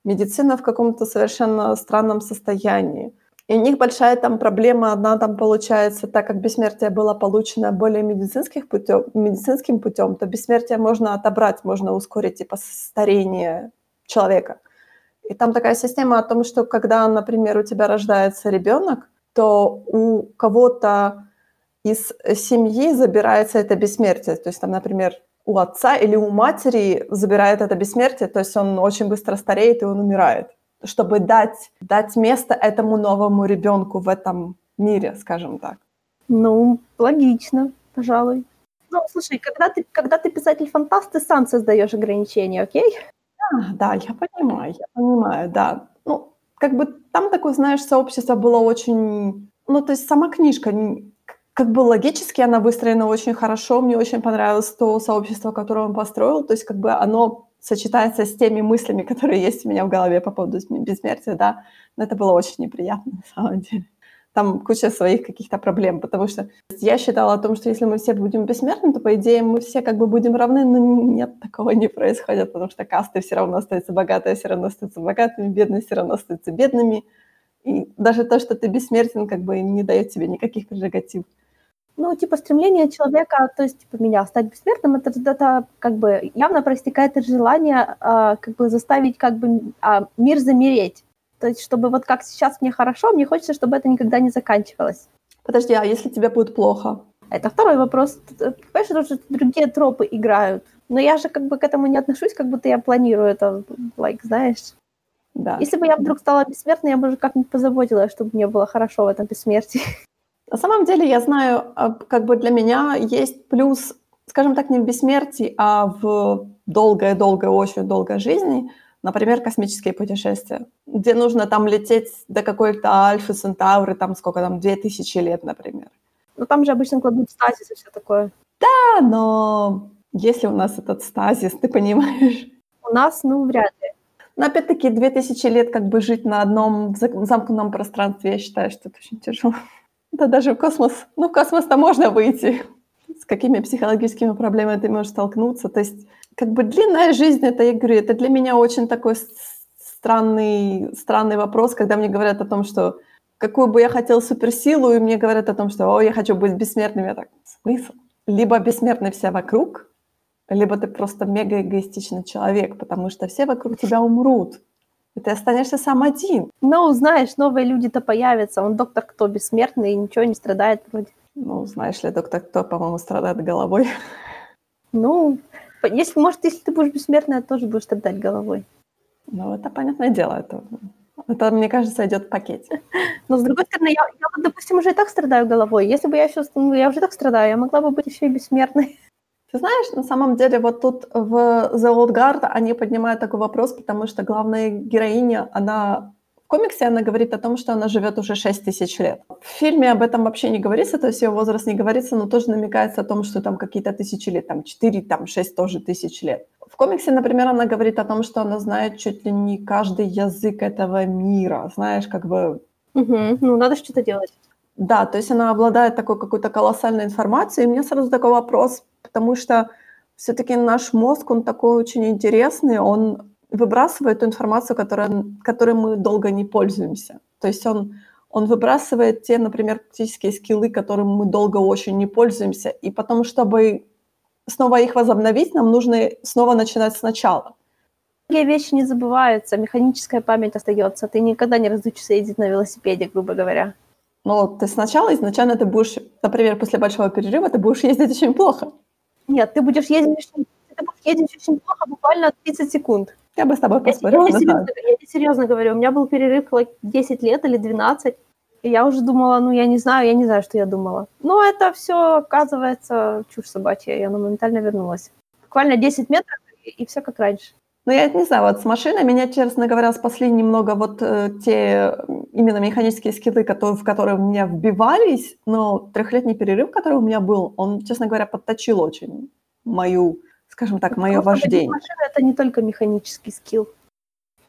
Медицина в каком-то совершенно странном состоянии. И у них большая там проблема, одна там получается, так как бессмертие было получено более медицинских путем, медицинским путем, то бессмертие можно отобрать, можно ускорить типа старение человека. И там такая система о том, что когда, например, у тебя рождается ребенок, то у кого-то из семьи забирается это бессмертие. То есть там, например, у отца или у матери забирает это бессмертие, то есть он очень быстро стареет и он умирает, чтобы дать, дать место этому новому ребенку в этом мире, скажем так. Ну, логично, пожалуй. Ну, слушай, когда ты, когда ты писатель-фантаст, ты сам создаешь ограничения, окей? А, да, я понимаю, я понимаю, да. Ну, как бы там такое, знаешь, сообщество было очень... Ну, то есть сама книжка, как бы логически она выстроена очень хорошо. Мне очень понравилось то сообщество, которое он построил. То есть как бы оно сочетается с теми мыслями, которые есть у меня в голове по поводу см- бессмертия, да. Но это было очень неприятно, на самом деле. там куча своих каких-то проблем, потому что я считала о том, что если мы все будем бессмертны, то, по идее, мы все как бы будем равны, но нет, такого не происходит, потому что касты все равно остаются богатые, все равно остаются богатыми, бедные все равно остаются бедными, и даже то, что ты бессмертен, как бы не дает тебе никаких прерогатив. Ну, типа, стремление человека, то есть, типа, меня стать бессмертным, это, это как бы явно проистекает из желания э, как бы заставить как бы э, мир замереть. То есть, чтобы вот как сейчас мне хорошо, мне хочется, чтобы это никогда не заканчивалось. Подожди, а если тебе будет плохо? Это второй вопрос. Понимаешь, что другие тропы играют. Но я же как бы к этому не отношусь, как будто я планирую это, like, знаешь. Да. Если бы я вдруг стала бессмертной, я бы уже как-нибудь позаботилась, чтобы мне было хорошо в этом бессмертии. На самом деле я знаю, а, как бы для меня есть плюс, скажем так, не в бессмертии, а в долгой-долгой, очень долгой жизни – Например, космические путешествия, где нужно там лететь до какой-то Альфы Центавры, там сколько там, 2000 лет, например. Ну там же обычно кладут стазис и все такое. Да, но если у нас этот стазис, ты понимаешь? У нас, ну, вряд ли. Но опять-таки 2000 лет как бы жить на одном замкнутом пространстве, я считаю, что это очень тяжело. Да даже в космос, ну в космос-то можно выйти. С какими психологическими проблемами ты можешь столкнуться. То есть как бы длинная жизнь, это, я говорю, это для меня очень такой странный, странный вопрос, когда мне говорят о том, что какую бы я хотел суперсилу, и мне говорят о том, что «О, я хочу быть бессмертным». Я так, смысл? Либо бессмертны все вокруг, либо ты просто мега эгоистичный человек, потому что все вокруг тебя умрут, и ты останешься сам один. Ну, знаешь, новые люди-то появятся. Он доктор кто бессмертный и ничего не страдает вроде. Ну, знаешь ли, доктор кто, по-моему, страдает головой. Ну, если, может, если ты будешь бессмертная, тоже будешь страдать головой. Ну, это понятное дело. Это, это мне кажется, идет в пакете. Но, с другой стороны, я, я допустим, уже и так страдаю головой. Если бы я еще... Ну, я уже так страдаю, я могла бы быть еще и бессмертной. Ты знаешь, на самом деле, вот тут в The Old Guard они поднимают такой вопрос, потому что главная героиня, она в комиксе она говорит о том, что она живет уже 6 тысяч лет. В фильме об этом вообще не говорится, то есть ее возраст не говорится, но тоже намекается о том, что там какие-то тысячи лет, там 4, там 6 тоже тысяч лет. В комиксе, например, она говорит о том, что она знает чуть ли не каждый язык этого мира, знаешь, как бы... Угу, ну, надо что-то делать. Да, то есть она обладает такой какой-то колоссальной информацией. И у меня сразу такой вопрос, потому что все-таки наш мозг, он такой очень интересный, он выбрасывает ту информацию, которая, которой мы долго не пользуемся. То есть он, он выбрасывает те, например, практические скиллы, которым мы долго очень не пользуемся. И потом, чтобы снова их возобновить, нам нужно снова начинать сначала. Многие вещи не забываются, механическая память остается. Ты никогда не разучишься ездить на велосипеде, грубо говоря. Но ты сначала изначально ты будешь, например, после большого перерыва ты будешь ездить очень плохо. Нет, ты будешь ездить, ты будешь ездить очень плохо буквально 30 секунд. Я бы с тобой поспорила. Я, я, серьезно, я тебе серьезно говорю, у меня был перерыв like, 10 лет или 12, и я уже думала, ну, я не знаю, я не знаю, что я думала. Но это все, оказывается, чушь собачья, и она моментально вернулась. Буквально 10 метров, и, и все как раньше. Ну, я не знаю, вот с машиной меня, честно говоря, спасли немного вот э, те именно механические скиллы, которые, в которые у меня вбивались, но трехлетний перерыв, который у меня был, он, честно говоря, подточил очень мою скажем так, мое вождение. Машина – это не только механический скилл,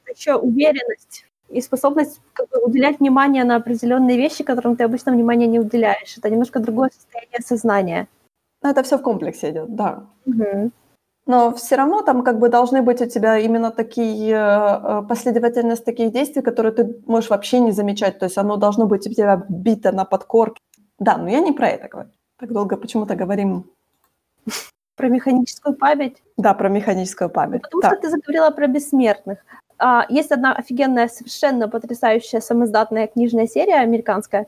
это еще уверенность и способность как бы, уделять внимание на определенные вещи, которым ты обычно внимания не уделяешь. Это немножко другое состояние сознания. Но это все в комплексе идет, да. Угу. Но все равно там как бы должны быть у тебя именно такие э, последовательность таких действий, которые ты можешь вообще не замечать. То есть оно должно быть у тебя бито на подкорке. Да, но я не про это говорю. Так долго почему-то говорим про механическую память? Да, про механическую память. Потому так. что ты заговорила про бессмертных. А, есть одна офигенная, совершенно потрясающая самоздатная книжная серия американская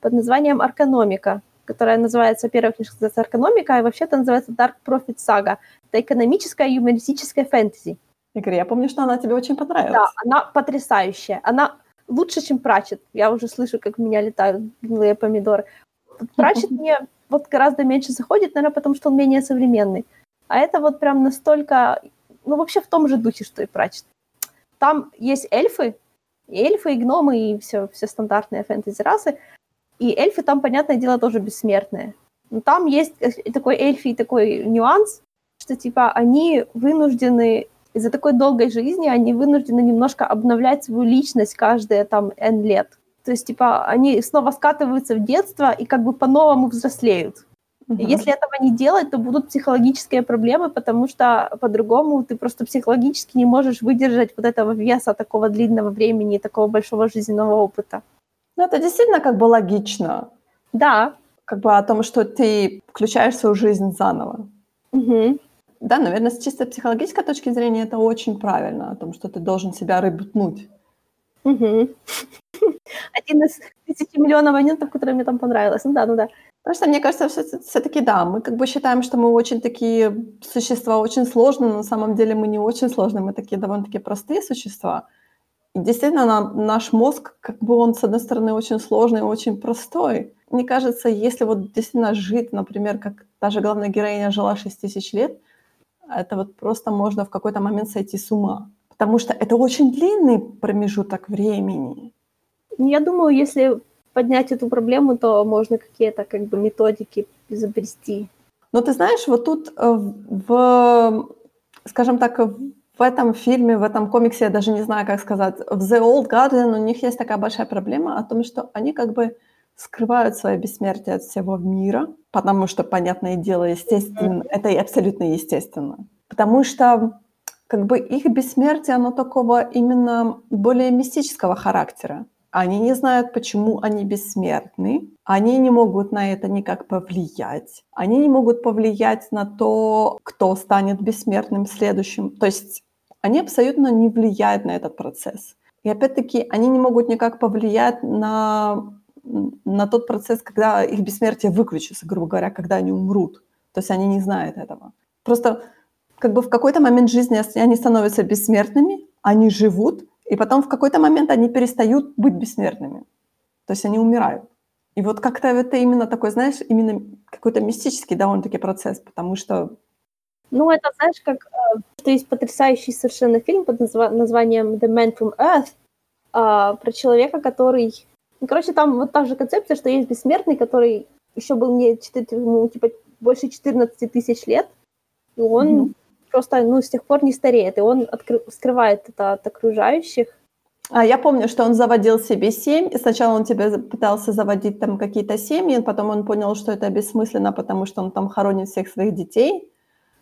под названием «Аркономика», которая называется, первая книжка называется «Аркономика», а вообще-то называется «Dark Profit Saga». Это экономическая юмористическая фэнтези. Игорь, я помню, что она тебе очень понравилась. Да, она потрясающая. Она лучше, чем Прачет. Я уже слышу, как меня летают гнилые помидоры. Прачет мне вот гораздо меньше заходит, наверное, потому что он менее современный. А это вот прям настолько, ну, вообще в том же духе, что и Прачет. Там есть эльфы, и эльфы, и гномы, и все, все стандартные фэнтези-расы. И эльфы там, понятное дело, тоже бессмертные. Но там есть такой эльфий такой нюанс, что, типа, они вынуждены из-за такой долгой жизни, они вынуждены немножко обновлять свою личность каждые там N лет. То есть, типа, они снова скатываются в детство и как бы по-новому взрослеют. Мгм. Если этого не делать, то будут психологические проблемы, потому что по-другому ты просто психологически не можешь выдержать вот этого веса такого длинного времени, такого большого жизненного опыта. Ну, это действительно как бы логично. Да. Как бы о том, что ты включаешь свою жизнь заново. Мгм. Да, наверное, с чисто психологической точки зрения это очень правильно, о том, что ты должен себя рыбутнуть. Мгм. Один из тысячи миллионов моментов, которые мне там понравилось. Ну да, ну да. Потому что, мне кажется, все-таки да, мы как бы считаем, что мы очень такие существа очень сложные, но на самом деле мы не очень сложные, мы такие довольно-таки простые существа. Действительно, наш мозг, как бы он, с одной стороны, очень сложный, очень простой. Мне кажется, если вот действительно жить, например, как та же главная героиня жила 6 тысяч лет, это вот просто можно в какой-то момент сойти с ума. Потому что это очень длинный промежуток времени. Ну, Я думаю, если поднять эту проблему, то можно какие-то как бы методики изобрести. Но ты знаешь, вот тут э, в, скажем так, в этом фильме, в этом комиксе, я даже не знаю, как сказать, в The Old Guardian у них есть такая большая проблема о том, что они как бы скрывают свое бессмертие от всего мира, потому что, понятное дело, естественно, это и абсолютно естественно. Потому что как бы их бессмертие, оно такого именно более мистического характера. Они не знают, почему они бессмертны. Они не могут на это никак повлиять. Они не могут повлиять на то, кто станет бессмертным следующим. То есть они абсолютно не влияют на этот процесс. И опять-таки они не могут никак повлиять на, на тот процесс, когда их бессмертие выключится, грубо говоря, когда они умрут. То есть они не знают этого. Просто как бы в какой-то момент жизни они становятся бессмертными, они живут, и потом в какой-то момент они перестают быть бессмертными. То есть они умирают. И вот как-то это именно такой, знаешь, именно какой-то мистический довольно-таки процесс, потому что... Ну, это, знаешь, как... Э, что есть потрясающий совершенно фильм под назва- названием «The Man from Earth», э, про человека, который... Ну, короче, там вот та же концепция, что есть бессмертный, который еще был не 4, ну, типа, больше 14 тысяч лет, и он mm-hmm просто, ну, с тех пор не стареет, и он откры- скрывает это от окружающих. А я помню, что он заводил себе семь, и сначала он тебе пытался заводить там какие-то семьи, потом он понял, что это бессмысленно, потому что он там хоронит всех своих детей.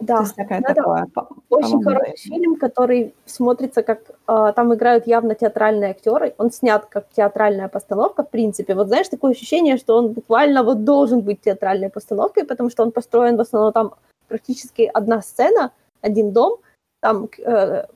Да, То есть такая, это такое, очень хороший фильм, который смотрится как... Э, там играют явно театральные актеры, он снят как театральная постановка, в принципе. Вот знаешь, такое ощущение, что он буквально вот должен быть театральной постановкой, потому что он построен в основном там практически одна сцена, один дом, там э,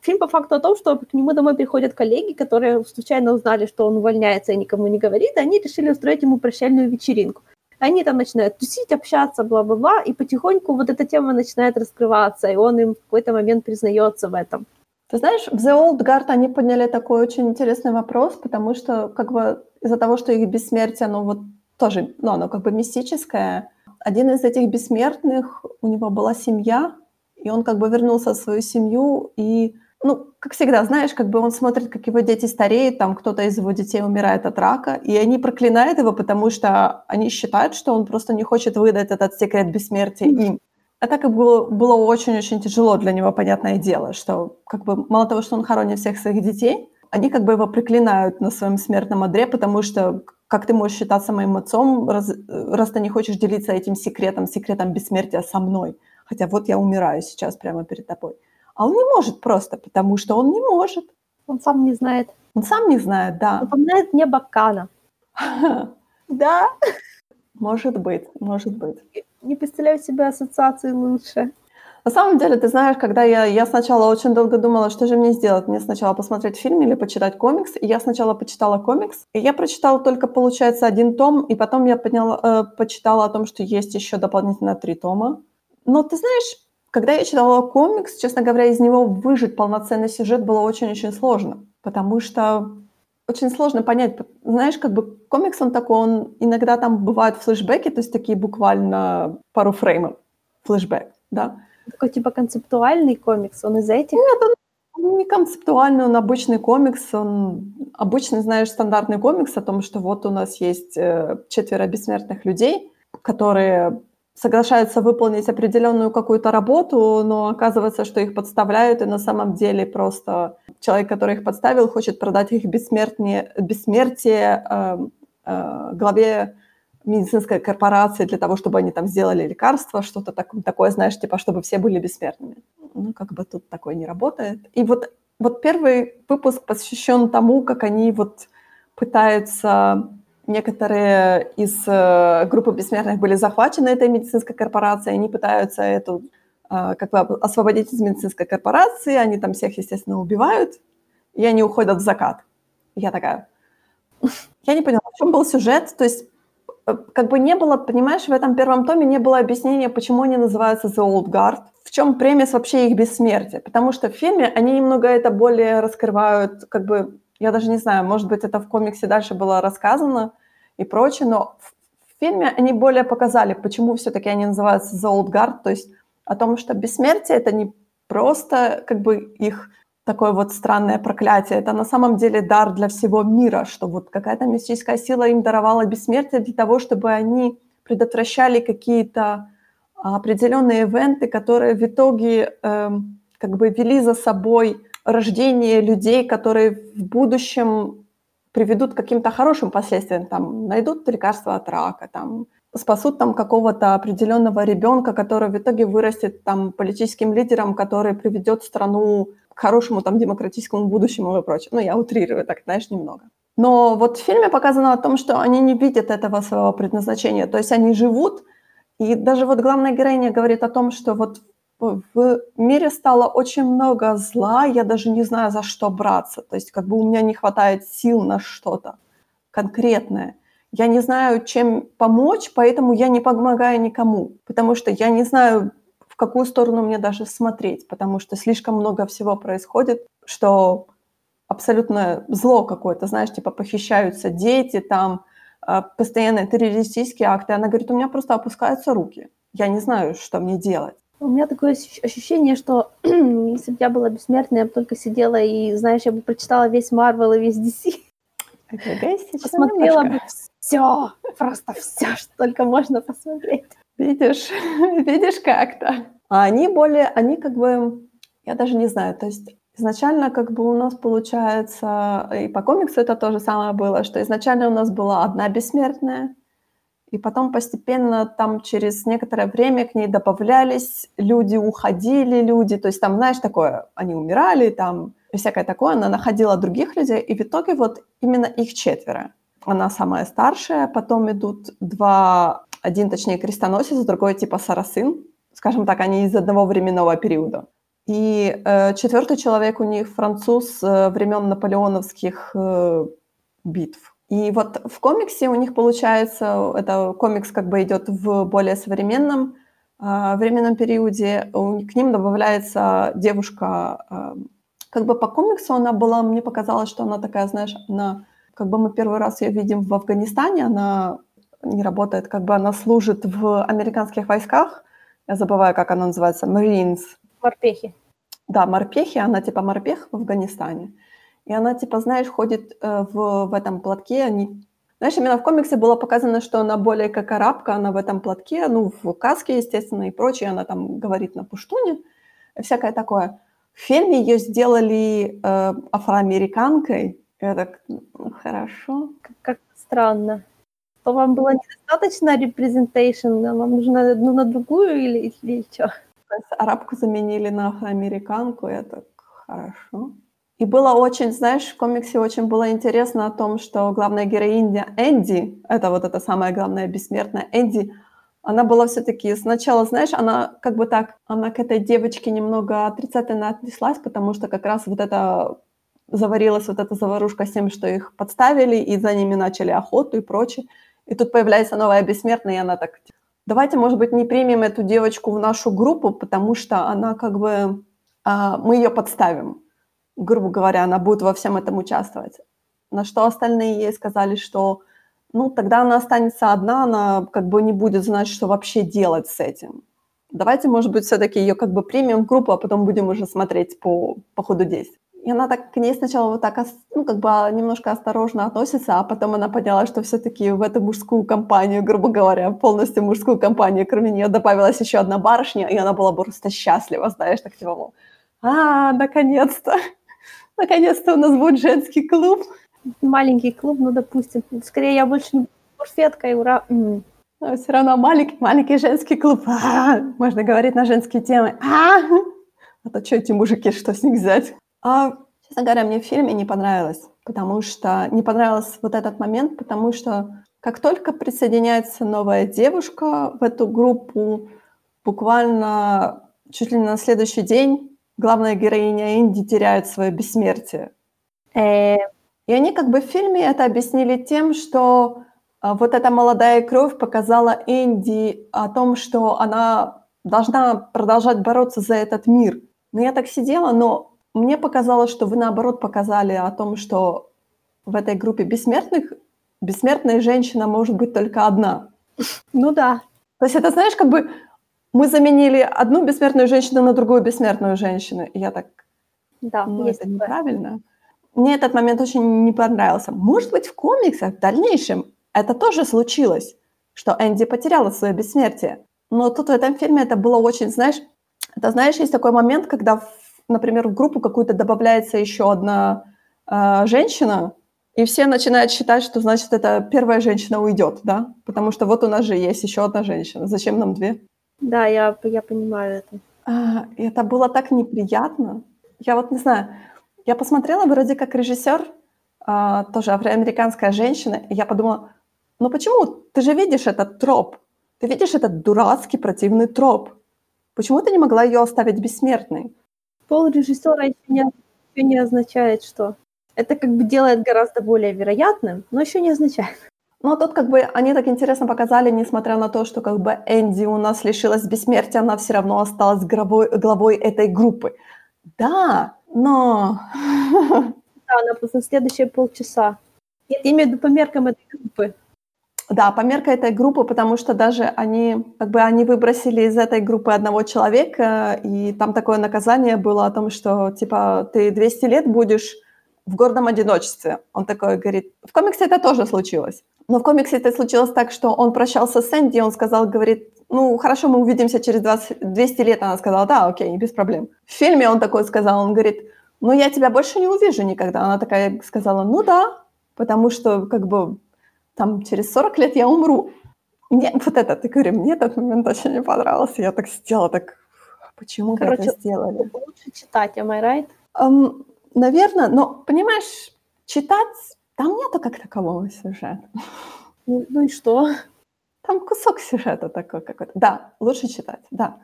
фильм по факту о том, что к нему домой приходят коллеги, которые случайно узнали, что он увольняется и никому не говорит, и они решили устроить ему прощальную вечеринку. Они там начинают тусить, общаться, бла-бла-бла, и потихоньку вот эта тема начинает раскрываться, и он им в какой-то момент признается в этом. Ты знаешь, в The Old Guard они подняли такой очень интересный вопрос, потому что как бы из-за того, что их бессмертие, оно вот тоже, ну, оно как бы мистическое. Один из этих бессмертных, у него была семья, и он как бы вернулся в свою семью, и, ну, как всегда, знаешь, как бы он смотрит, как его дети стареют, там кто-то из его детей умирает от рака, и они проклинают его, потому что они считают, что он просто не хочет выдать этот секрет бессмертия им. Это как бы было очень-очень тяжело для него, понятное дело, что как бы мало того, что он хоронит всех своих детей, они как бы его проклинают на своем смертном одре, потому что как ты можешь считаться моим отцом, раз, раз ты не хочешь делиться этим секретом, секретом бессмертия со мной? Хотя вот я умираю сейчас прямо перед тобой. А он не может просто, потому что он не может. Он сам не знает. Он сам не знает, да. Напоминает мне Бакана. Да. Может быть, может быть. Не представляю себе ассоциации лучше. На самом деле, ты знаешь, когда я, я сначала очень долго думала, что же мне сделать, мне сначала посмотреть фильм или почитать комикс, и я сначала почитала комикс, и я прочитала только, получается, один том, и потом я подняла, э, почитала о том, что есть еще дополнительно три тома, но ты знаешь, когда я читала комикс, честно говоря, из него выжить полноценный сюжет было очень-очень сложно, потому что очень сложно понять, знаешь, как бы комикс, он такой, он иногда там бывают флешбеки, то есть такие буквально пару фреймов флешбэк, да. Такой типа концептуальный комикс, он из этих? Нет, он не концептуальный, он обычный комикс, он обычный, знаешь, стандартный комикс о том, что вот у нас есть э, четверо бессмертных людей, которые соглашаются выполнить определенную какую-то работу, но оказывается, что их подставляют, и на самом деле просто человек, который их подставил, хочет продать их бессмертие, бессмертие э, э, главе медицинской корпорации для того, чтобы они там сделали лекарство, что-то так, такое, знаешь, типа, чтобы все были бессмертными. Ну, как бы тут такое не работает. И вот, вот первый выпуск посвящен тому, как они вот пытаются некоторые из э, группы бессмертных были захвачены этой медицинской корпорацией, они пытаются эту э, как бы освободить из медицинской корпорации, они там всех, естественно, убивают, и они уходят в закат. Я такая, я не поняла, в чем был сюжет, то есть э, как бы не было, понимаешь, в этом первом томе не было объяснения, почему они называются The Old Guard, в чем премис вообще их бессмертия, потому что в фильме они немного это более раскрывают, как бы, я даже не знаю, может быть, это в комиксе дальше было рассказано, и прочее, но в фильме они более показали, почему все-таки они называются The Old Guard, то есть о том, что бессмертие это не просто как бы их такое вот странное проклятие, это на самом деле дар для всего мира, что вот какая-то мистическая сила им даровала бессмертие для того, чтобы они предотвращали какие-то определенные ивенты, которые в итоге э, как бы вели за собой рождение людей, которые в будущем приведут к каким-то хорошим последствиям, там, найдут лекарство от рака, там, спасут там какого-то определенного ребенка, который в итоге вырастет там политическим лидером, который приведет страну к хорошему там демократическому будущему и прочее. Ну, я утрирую так, знаешь, немного. Но вот в фильме показано о том, что они не видят этого своего предназначения, то есть они живут, и даже вот главная героиня говорит о том, что вот в мире стало очень много зла, я даже не знаю, за что браться. То есть как бы у меня не хватает сил на что-то конкретное. Я не знаю, чем помочь, поэтому я не помогаю никому, потому что я не знаю, в какую сторону мне даже смотреть, потому что слишком много всего происходит, что абсолютно зло какое-то, знаешь, типа похищаются дети, там а, постоянные террористические акты. Она говорит, у меня просто опускаются руки. Я не знаю, что мне делать. У меня такое ощущение, что если бы я была бессмертной, я бы только сидела и, знаешь, я бы прочитала весь Марвел и весь DC. Посмотрела бы все, просто все, что только можно посмотреть. Видишь, видишь как-то. А они более, они как бы, я даже не знаю, то есть изначально как бы у нас получается, и по комиксу это то же самое было, что изначально у нас была одна бессмертная, и потом постепенно там через некоторое время к ней добавлялись люди, уходили люди. То есть там, знаешь, такое, они умирали, там и всякое такое. Она находила других людей, и в итоге вот именно их четверо. Она самая старшая, потом идут два, один, точнее, крестоносец, другой типа сарасын. Скажем так, они из одного временного периода. И э, четвертый человек у них француз э, времен наполеоновских э, битв. И вот в комиксе у них получается, это комикс как бы идет в более современном э, временном периоде, к ним добавляется девушка, э, как бы по комиксу она была, мне показалось, что она такая, знаешь, она, как бы мы первый раз ее видим в Афганистане, она не работает, как бы она служит в американских войсках, я забываю, как она называется, Marines. Морпехи. Да, морпехи, она типа морпех в Афганистане. И она, типа, знаешь, ходит э, в, в этом платке. Они... Знаешь, именно в комиксе было показано, что она более как арабка, она в этом платке, ну, в каске, естественно, и прочее. Она там говорит на пуштуне, всякое такое. В фильме ее сделали э, афроамериканкой. Я так, ну, хорошо. Как, как странно. То вам было недостаточно representation, вам нужно одну на другую или, или, или что? Арабку заменили на афроамериканку, я так, хорошо. И было очень, знаешь, в комиксе очень было интересно о том, что главная героиня Энди, это вот эта самая главная бессмертная Энди, она была все-таки сначала, знаешь, она как бы так, она к этой девочке немного отрицательно отнеслась, потому что как раз вот это заварилась вот эта заварушка с тем, что их подставили, и за ними начали охоту и прочее. И тут появляется новая бессмертная, и она так, давайте, может быть, не примем эту девочку в нашу группу, потому что она как бы, а, мы ее подставим грубо говоря, она будет во всем этом участвовать. На что остальные ей сказали, что ну, тогда она останется одна, она как бы не будет знать, что вообще делать с этим. Давайте, может быть, все-таки ее как бы примем в группу, а потом будем уже смотреть по, по ходу действий. И она так к ней сначала вот так, ну, как бы немножко осторожно относится, а потом она поняла, что все-таки в эту мужскую компанию, грубо говоря, полностью мужскую компанию, кроме нее добавилась еще одна барышня, и она была просто счастлива, знаешь, так типа, а, наконец-то, Наконец-то у нас будет женский клуб. Маленький клуб, ну, допустим. Скорее, я больше не буду ура. Но все равно маленький, маленький женский клуб. А, можно говорить на женские темы. А, а то что эти мужики, что с них взять? А, честно говоря, мне в фильме не понравилось, потому что не понравился вот этот момент, потому что как только присоединяется новая девушка в эту группу, буквально чуть ли не на следующий день главная героиня Инди теряет свое бессмертие. Э, и они как бы в фильме это объяснили тем, что а, вот эта молодая кровь показала Инди о том, что она должна продолжать бороться за этот мир. Но я так сидела, но мне показалось, что вы наоборот показали о том, что в этой группе бессмертных бессмертная женщина может быть только одна. Ну да. То есть это, знаешь, как бы мы заменили одну бессмертную женщину на другую бессмертную женщину. И я так, да, ну, это такое. неправильно. Мне этот момент очень не понравился. Может быть, в комиксах в дальнейшем это тоже случилось, что Энди потеряла свое бессмертие. Но тут в этом фильме это было очень, знаешь, это знаешь, есть такой момент, когда, например, в группу какую-то добавляется еще одна э, женщина, и все начинают считать, что, значит, это первая женщина уйдет, да? Потому что вот у нас же есть еще одна женщина. Зачем нам две? Да, я, я понимаю это. А, это было так неприятно. Я вот не знаю, я посмотрела вроде как режиссер, а, тоже афроамериканская женщина, и я подумала, ну почему? Ты же видишь этот троп. Ты видишь этот дурацкий противный троп. Почему ты не могла ее оставить бессмертной? Пол режиссера еще не, еще не означает, что это как бы делает гораздо более вероятным, но еще не означает. Ну, а тут как бы они так интересно показали, несмотря на то, что как бы Энди у нас лишилась бессмертия, она все равно осталась главой, главой этой группы. Да, но... Да, она на следующие полчаса. Нет, я имею в виду по меркам этой группы. Да, по меркам этой группы, потому что даже они, как бы они выбросили из этой группы одного человека, и там такое наказание было о том, что, типа, ты 200 лет будешь в гордом одиночестве. Он такой говорит, в комиксе это тоже случилось. Но в комиксе это случилось так, что он прощался с Энди, он сказал, говорит, ну, хорошо, мы увидимся через 20, 200 лет. Она сказала, да, окей, без проблем. В фильме он такой сказал, он говорит, ну, я тебя больше не увижу никогда. Она такая сказала, ну да, потому что, как бы, там, через 40 лет я умру. Мне вот это, ты говоришь, мне этот момент очень не понравился. Я так сделала, так, почему Короче, это сделали? лучше читать, am I right? Um, наверное, но, понимаешь, читать там нету как такового сюжета. Ну, ну и что? Там кусок сюжета такой какой-то. Да, лучше читать, да.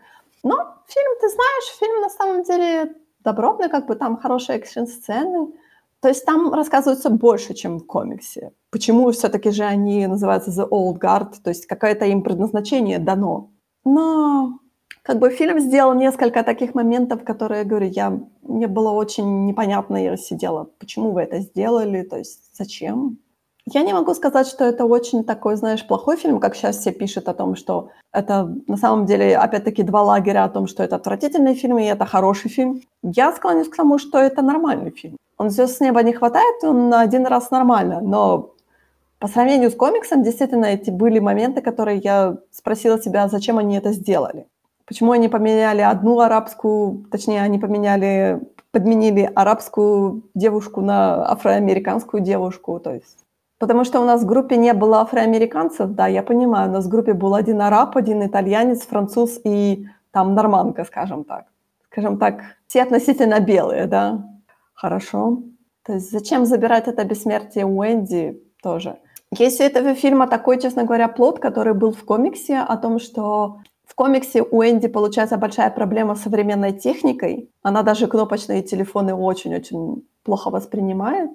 Но фильм, ты знаешь, фильм на самом деле добротный, как бы там хорошие экшн-сцены. То есть там рассказывается больше, чем в комиксе. Почему все-таки же они называются The Old Guard, то есть какое-то им предназначение дано. Но как бы фильм сделал несколько таких моментов, которые, говорю, я, мне было очень непонятно, я сидела, почему вы это сделали, то есть зачем? Я не могу сказать, что это очень такой, знаешь, плохой фильм, как сейчас все пишут о том, что это на самом деле, опять-таки, два лагеря о том, что это отвратительный фильм и это хороший фильм. Я склоняюсь к тому, что это нормальный фильм. Он звезд с неба не хватает, он на один раз нормально, но по сравнению с комиксом, действительно, эти были моменты, которые я спросила себя, зачем они это сделали. Почему они поменяли одну арабскую, точнее, они поменяли, подменили арабскую девушку на афроамериканскую девушку, то есть Потому что у нас в группе не было афроамериканцев, да, я понимаю, у нас в группе был один араб, один итальянец, француз и там норманка, скажем так. Скажем так, все относительно белые, да. Хорошо. То есть зачем забирать это бессмертие у Энди тоже? Есть у этого фильма такой, честно говоря, плод, который был в комиксе о том, что комиксе у Энди получается большая проблема с современной техникой. Она даже кнопочные телефоны очень-очень плохо воспринимает.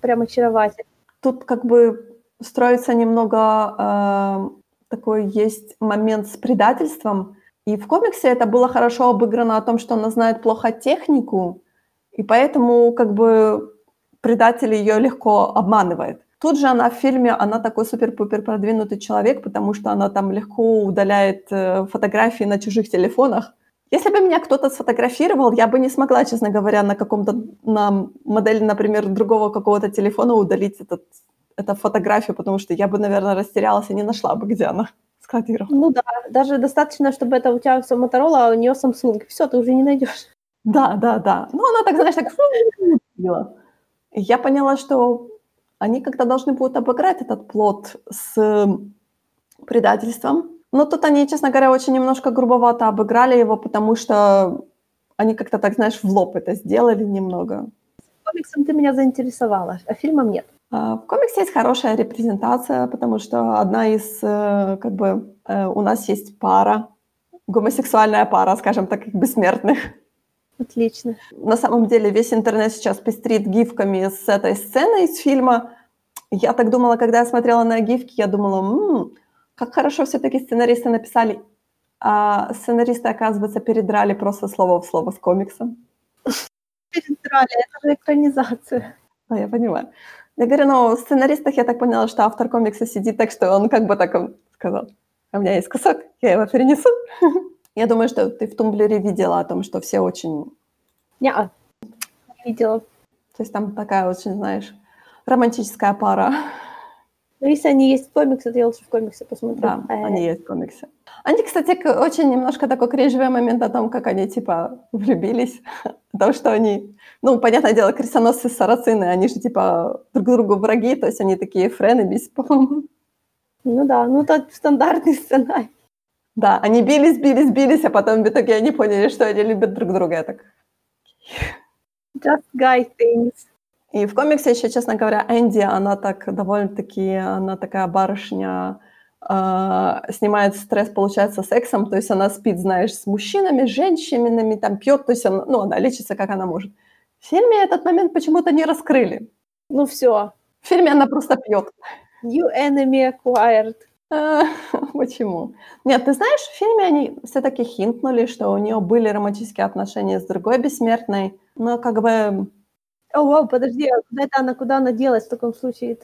Прям очаровательно. Тут как бы строится немного э, такой есть момент с предательством. И в комиксе это было хорошо обыграно о том, что она знает плохо технику, и поэтому как бы предатель ее легко обманывает. Тут же она в фильме, она такой супер-пупер продвинутый человек, потому что она там легко удаляет э, фотографии на чужих телефонах. Если бы меня кто-то сфотографировал, я бы не смогла, честно говоря, на каком-то, на модели, например, другого какого-то телефона удалить этот, эту фотографию, потому что я бы, наверное, растерялась и не нашла бы, где она складирована. Ну да, даже достаточно, чтобы это у тебя Motorola, а у нее Samsung. Все, ты уже не найдешь. Да, да, да. Ну, она так, знаешь, так Я поняла, что они когда должны будут обыграть этот плод с предательством. Но тут они, честно говоря, очень немножко грубовато обыграли его, потому что они как-то так, знаешь, в лоб это сделали немного. Комиксом ты меня заинтересовала, а фильмом нет. А, в комиксе есть хорошая репрезентация, потому что одна из, э, как бы, э, у нас есть пара, гомосексуальная пара, скажем так, бессмертных. Отлично. На самом деле весь интернет сейчас пестрит гифками с этой сцены из фильма. Я так думала, когда я смотрела на гифки, я думала, м-м, как хорошо все-таки сценаристы написали. А сценаристы, оказывается, передрали просто слово в слово с комиксом. Передрали, это же экранизация. А, я понимаю. Я говорю, ну, в сценаристах я так поняла, что автор комикса сидит так, что он как бы так сказал, у меня есть кусок, я его перенесу. Я думаю, что ты в Тумблере видела о том, что все очень... Не, видела. То есть там такая очень, знаешь, романтическая пара. Ну, если они есть в комиксе, то я лучше в комиксе посмотрю. Да, э. они есть в комиксе. Они, кстати, очень немножко такой кринжевый момент о том, как они, типа, влюбились. То, что они... Ну, понятное дело, крестоносцы сарацины, они же, типа, друг другу враги, то есть они такие frenemies, по-моему. Ну да, ну это стандартный сценарий. Да, они бились, бились, бились, а потом в итоге они поняли, что они любят друг друга. Я так... Just guy things. И в комиксе еще, честно говоря, Энди, она так довольно-таки, она такая барышня, э, снимает стресс, получается, сексом, то есть она спит, знаешь, с мужчинами, с женщинами, там пьет, то есть она, ну, она лечится, как она может. В фильме этот момент почему-то не раскрыли. Ну все. В фильме она просто пьет. New enemy acquired. Почему? Нет, ты знаешь, в фильме они все-таки хинтнули, что у нее были романтические отношения с другой бессмертной, но как бы о, вау, подожди, а куда это она, куда она делась в таком случае?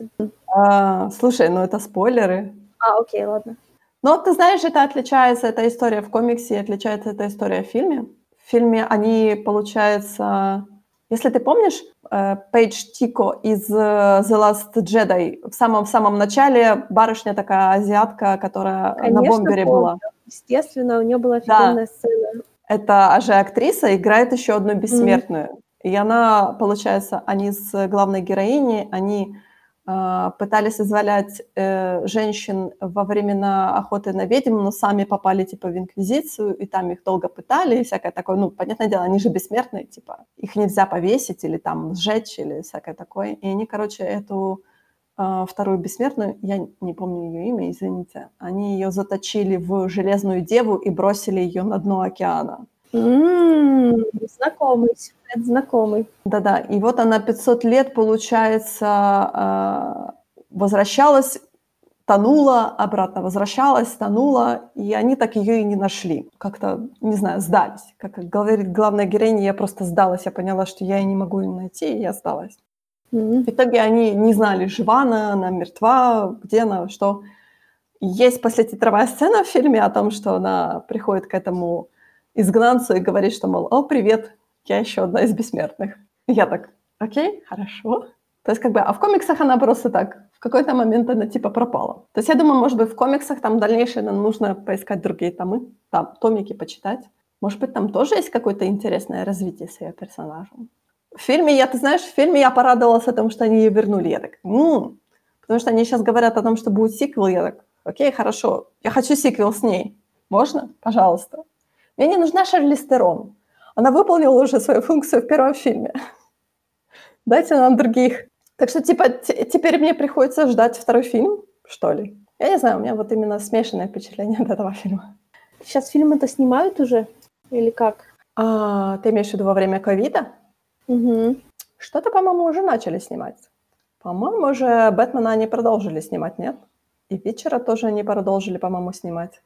А, слушай, ну это спойлеры. А, окей, ладно. Но ты знаешь, это отличается, эта история в комиксе, отличается эта история в фильме. В фильме они, получается, если ты помнишь, э, Пейдж Тико из э, The Last Jedi, в самом-самом начале барышня такая азиатка, которая Конечно, на бомбере помню. была. Естественно, у нее была офигенная да. сцена. Это же актриса играет еще одну бессмертную. Mm-hmm. И она, получается, они с главной героиней, они пытались извалять э, женщин во времена охоты на ведьм, но сами попали типа в инквизицию, и там их долго пытали, и всякое такое. Ну, понятное дело, они же бессмертные, типа, их нельзя повесить или там сжечь или всякое такое. И они, короче, эту э, вторую бессмертную, я не помню ее имя, извините, они ее заточили в железную деву и бросили ее на дно океана. М-м, знакомый сюжет, знакомый. Да-да, и вот она 500 лет, получается, а, возвращалась, тонула, обратно возвращалась, тонула, и они так ее и не нашли. Как-то, не знаю, сдались. Как говорит главная героиня, я просто сдалась, я поняла, что я не могу ее найти, и я сдалась. Mm-hmm. В итоге они не знали, жива она, она мертва, где она, что. Есть послетитровая сцена в фильме о том, что она приходит к этому изгнанцу и говорит, что, мол, о, привет, я еще одна из бессмертных. Я так, окей, хорошо. То есть как бы, а в комиксах она просто так, в какой-то момент она типа пропала. То есть я думаю, может быть, в комиксах там дальнейшее нам нужно поискать другие томы, там, томики почитать. Может быть, там тоже есть какое-то интересное развитие с ее персонажем. В фильме, я, ты знаешь, в фильме я порадовалась о том, что они ее вернули. Я так, ну, потому что они сейчас говорят о том, что будет сиквел. Я так, окей, хорошо, я хочу сиквел с ней. Можно? Пожалуйста. Мне не нужна Шарли Стерон. Она выполнила уже свою функцию в первом фильме. Дайте нам других. Так что, типа, теперь мне приходится ждать второй фильм, что ли? Я не знаю, у меня вот именно смешанное впечатление от этого фильма. Сейчас фильмы-то снимают уже? Или как? А, ты имеешь в виду во время ковида? Угу. Что-то, по-моему, уже начали снимать. По-моему, уже Бэтмена они продолжили снимать, нет? И Вечера тоже они продолжили, по-моему, снимать.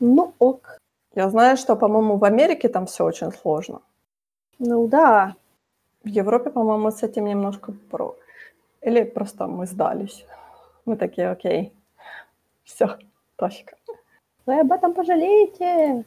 Ну ок. Я знаю, что, по-моему, в Америке там все очень сложно. Ну да. В Европе, по-моему, с этим немножко про. Или просто мы сдались. Мы такие, окей, все, точка. Вы об этом пожалеете.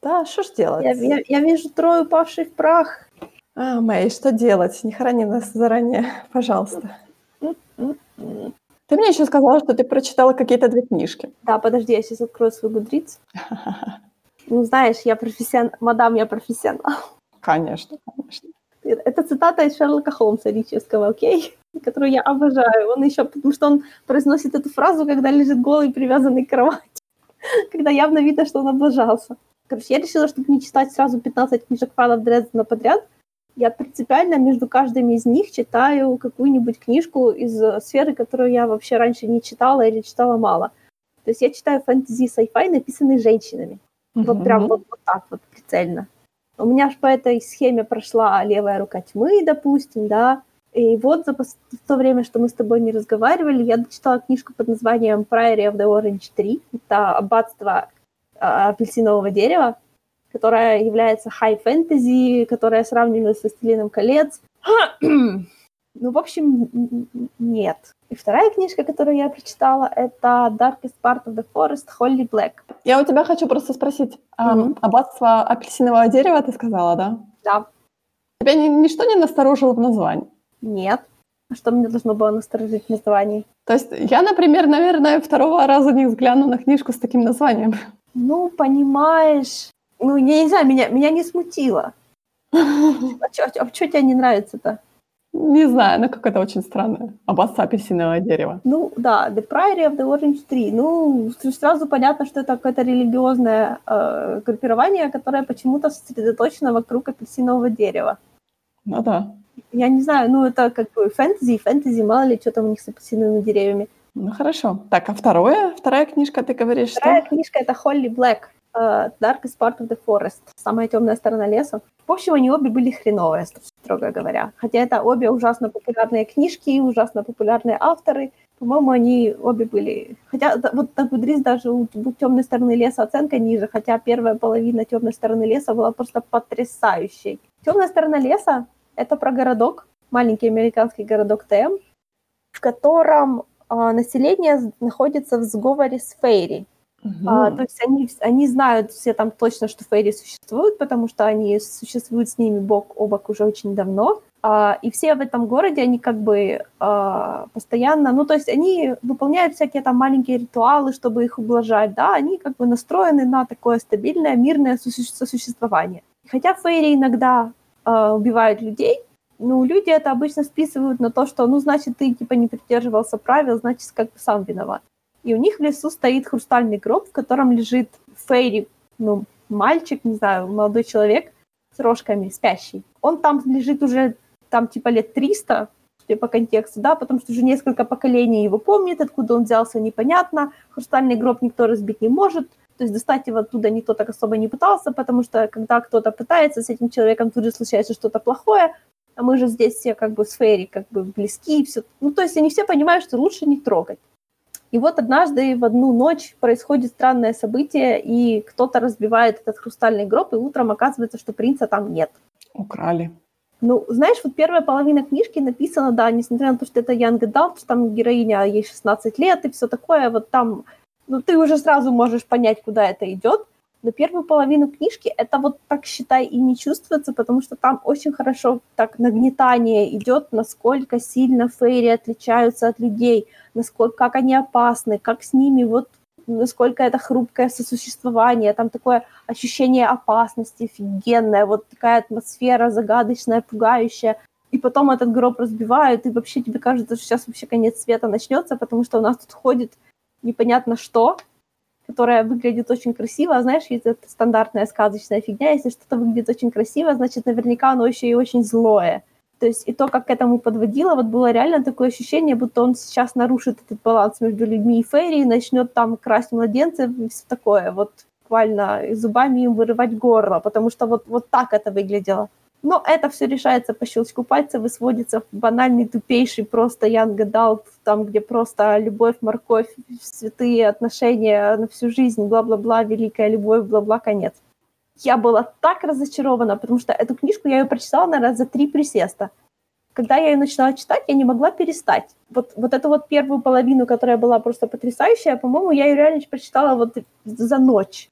Да, что ж делать? Я, я, я вижу трое упавших в прах. А, Мэй, что делать? Не храни нас заранее, пожалуйста. Ты мне еще сказала, что ты прочитала какие-то две книжки. Да, подожди, я сейчас открою свой гудриц. Ну, знаешь, я профессионал, мадам, я профессионал. Конечно, конечно. Это цитата из Шерлока Холмса Ричевского, окей? Которую я обожаю. Он еще, потому что он произносит эту фразу, когда лежит голый, привязанный к кровати. Когда явно видно, что он облажался. Короче, я решила, чтобы не читать сразу 15 книжек фанов Дрездена подряд, я принципиально между каждым из них читаю какую-нибудь книжку из сферы, которую я вообще раньше не читала или читала мало. То есть я читаю фэнтези и написанные женщинами. Mm-hmm. Вот прям вот, вот так вот прицельно. У меня же по этой схеме прошла левая рука тьмы, допустим, да. И вот за в то время, что мы с тобой не разговаривали, я дочитала книжку под названием Priory of the Orange Tree. Это аббатство а, апельсинового дерева, которая является хай-фэнтези, которая сравнивается с «Властелином колец». ну, в общем, нет. И вторая книжка, которую я прочитала, это Darkest Part of the Forest, Holly Black. Я у тебя хочу просто спросить. Mm-hmm. Аббатство апельсинового дерева ты сказала, да? Да. Тебя ни, ничто не насторожило в названии? Нет. А что мне должно было насторожить в названии? То есть я, например, наверное, второго раза не взгляну на книжку с таким названием. Ну, понимаешь, ну, я не знаю, меня, меня не смутило. А что а тебе не нравится-то? Не знаю, ну какое-то очень странное. Аббатство апельсинового дерева. Ну да, The Priory of the Orange Tree. Ну, сразу понятно, что это какое-то религиозное э, группирование, которое почему-то сосредоточено вокруг апельсинового дерева. Ну да. Я не знаю, ну это как бы фэнтези, фэнтези, мало ли, что там у них с апельсиновыми деревьями. Ну хорошо. Так, а второе? Вторая книжка, ты говоришь, Вторая что? книжка — это Холли Блэк. Uh, Darkest Part of the Forest, самая темная сторона леса. В общем, они обе были хреновые, строго говоря. Хотя это обе ужасно популярные книжки, ужасно популярные авторы. По-моему, они обе были... Хотя вот на Гудрис даже у темной стороны леса оценка ниже, хотя первая половина темной стороны леса была просто потрясающей. Темная сторона леса — это про городок, маленький американский городок Тем, в котором а, население находится в сговоре с Фейри. Угу. А, то есть они, они знают все там точно, что фейри существуют, потому что они существуют с ними бок о бок уже очень давно. А, и все в этом городе, они как бы а, постоянно, ну то есть они выполняют всякие там маленькие ритуалы, чтобы их ублажать, да, они как бы настроены на такое стабильное, мирное сосуществование. Хотя фейри иногда а, убивают людей, ну, люди это обычно списывают на то, что, ну, значит, ты, типа, не придерживался правил, значит, как бы сам виноват и у них в лесу стоит хрустальный гроб, в котором лежит Фейри, ну, мальчик, не знаю, молодой человек с рожками, спящий. Он там лежит уже, там, типа, лет 300, судя по контексту, да, потому что уже несколько поколений его помнит, откуда он взялся, непонятно. Хрустальный гроб никто разбить не может, то есть достать его оттуда никто так особо не пытался, потому что когда кто-то пытается, с этим человеком тут же случается что-то плохое, а мы же здесь все как бы с Фейри как бы близки, и все. Ну, то есть они все понимают, что лучше не трогать. И вот однажды в одну ночь происходит странное событие, и кто-то разбивает этот хрустальный гроб, и утром оказывается, что принца там нет. Украли. Ну, знаешь, вот первая половина книжки написана, да, несмотря на то, что это Young Adult, что там героиня, ей 16 лет и все такое, вот там, ну, ты уже сразу можешь понять, куда это идет, но первую половину книжки это вот так, считай, и не чувствуется, потому что там очень хорошо так нагнетание идет, насколько сильно фейри отличаются от людей, насколько, как они опасны, как с ними вот насколько это хрупкое сосуществование, там такое ощущение опасности офигенное, вот такая атмосфера загадочная, пугающая. И потом этот гроб разбивают, и вообще тебе кажется, что сейчас вообще конец света начнется, потому что у нас тут ходит непонятно что, которая выглядит очень красиво. А знаешь, это стандартная сказочная фигня. Если что-то выглядит очень красиво, значит, наверняка оно еще и очень злое. То есть и то, как к этому подводило, вот было реально такое ощущение, будто он сейчас нарушит этот баланс между людьми и Фейри, и начнет там красть младенцев и все такое. Вот буквально зубами им вырывать горло, потому что вот, вот так это выглядело. Но это все решается по щелчку пальцев и сводится в банальный, тупейший просто Young Adult, там, где просто любовь, морковь, святые отношения на всю жизнь, бла-бла-бла, великая любовь, бла-бла, конец. Я была так разочарована, потому что эту книжку я ее прочитала, наверное, за три присеста. Когда я ее начала читать, я не могла перестать. Вот, вот эту вот первую половину, которая была просто потрясающая, по-моему, я ее реально прочитала вот за ночь.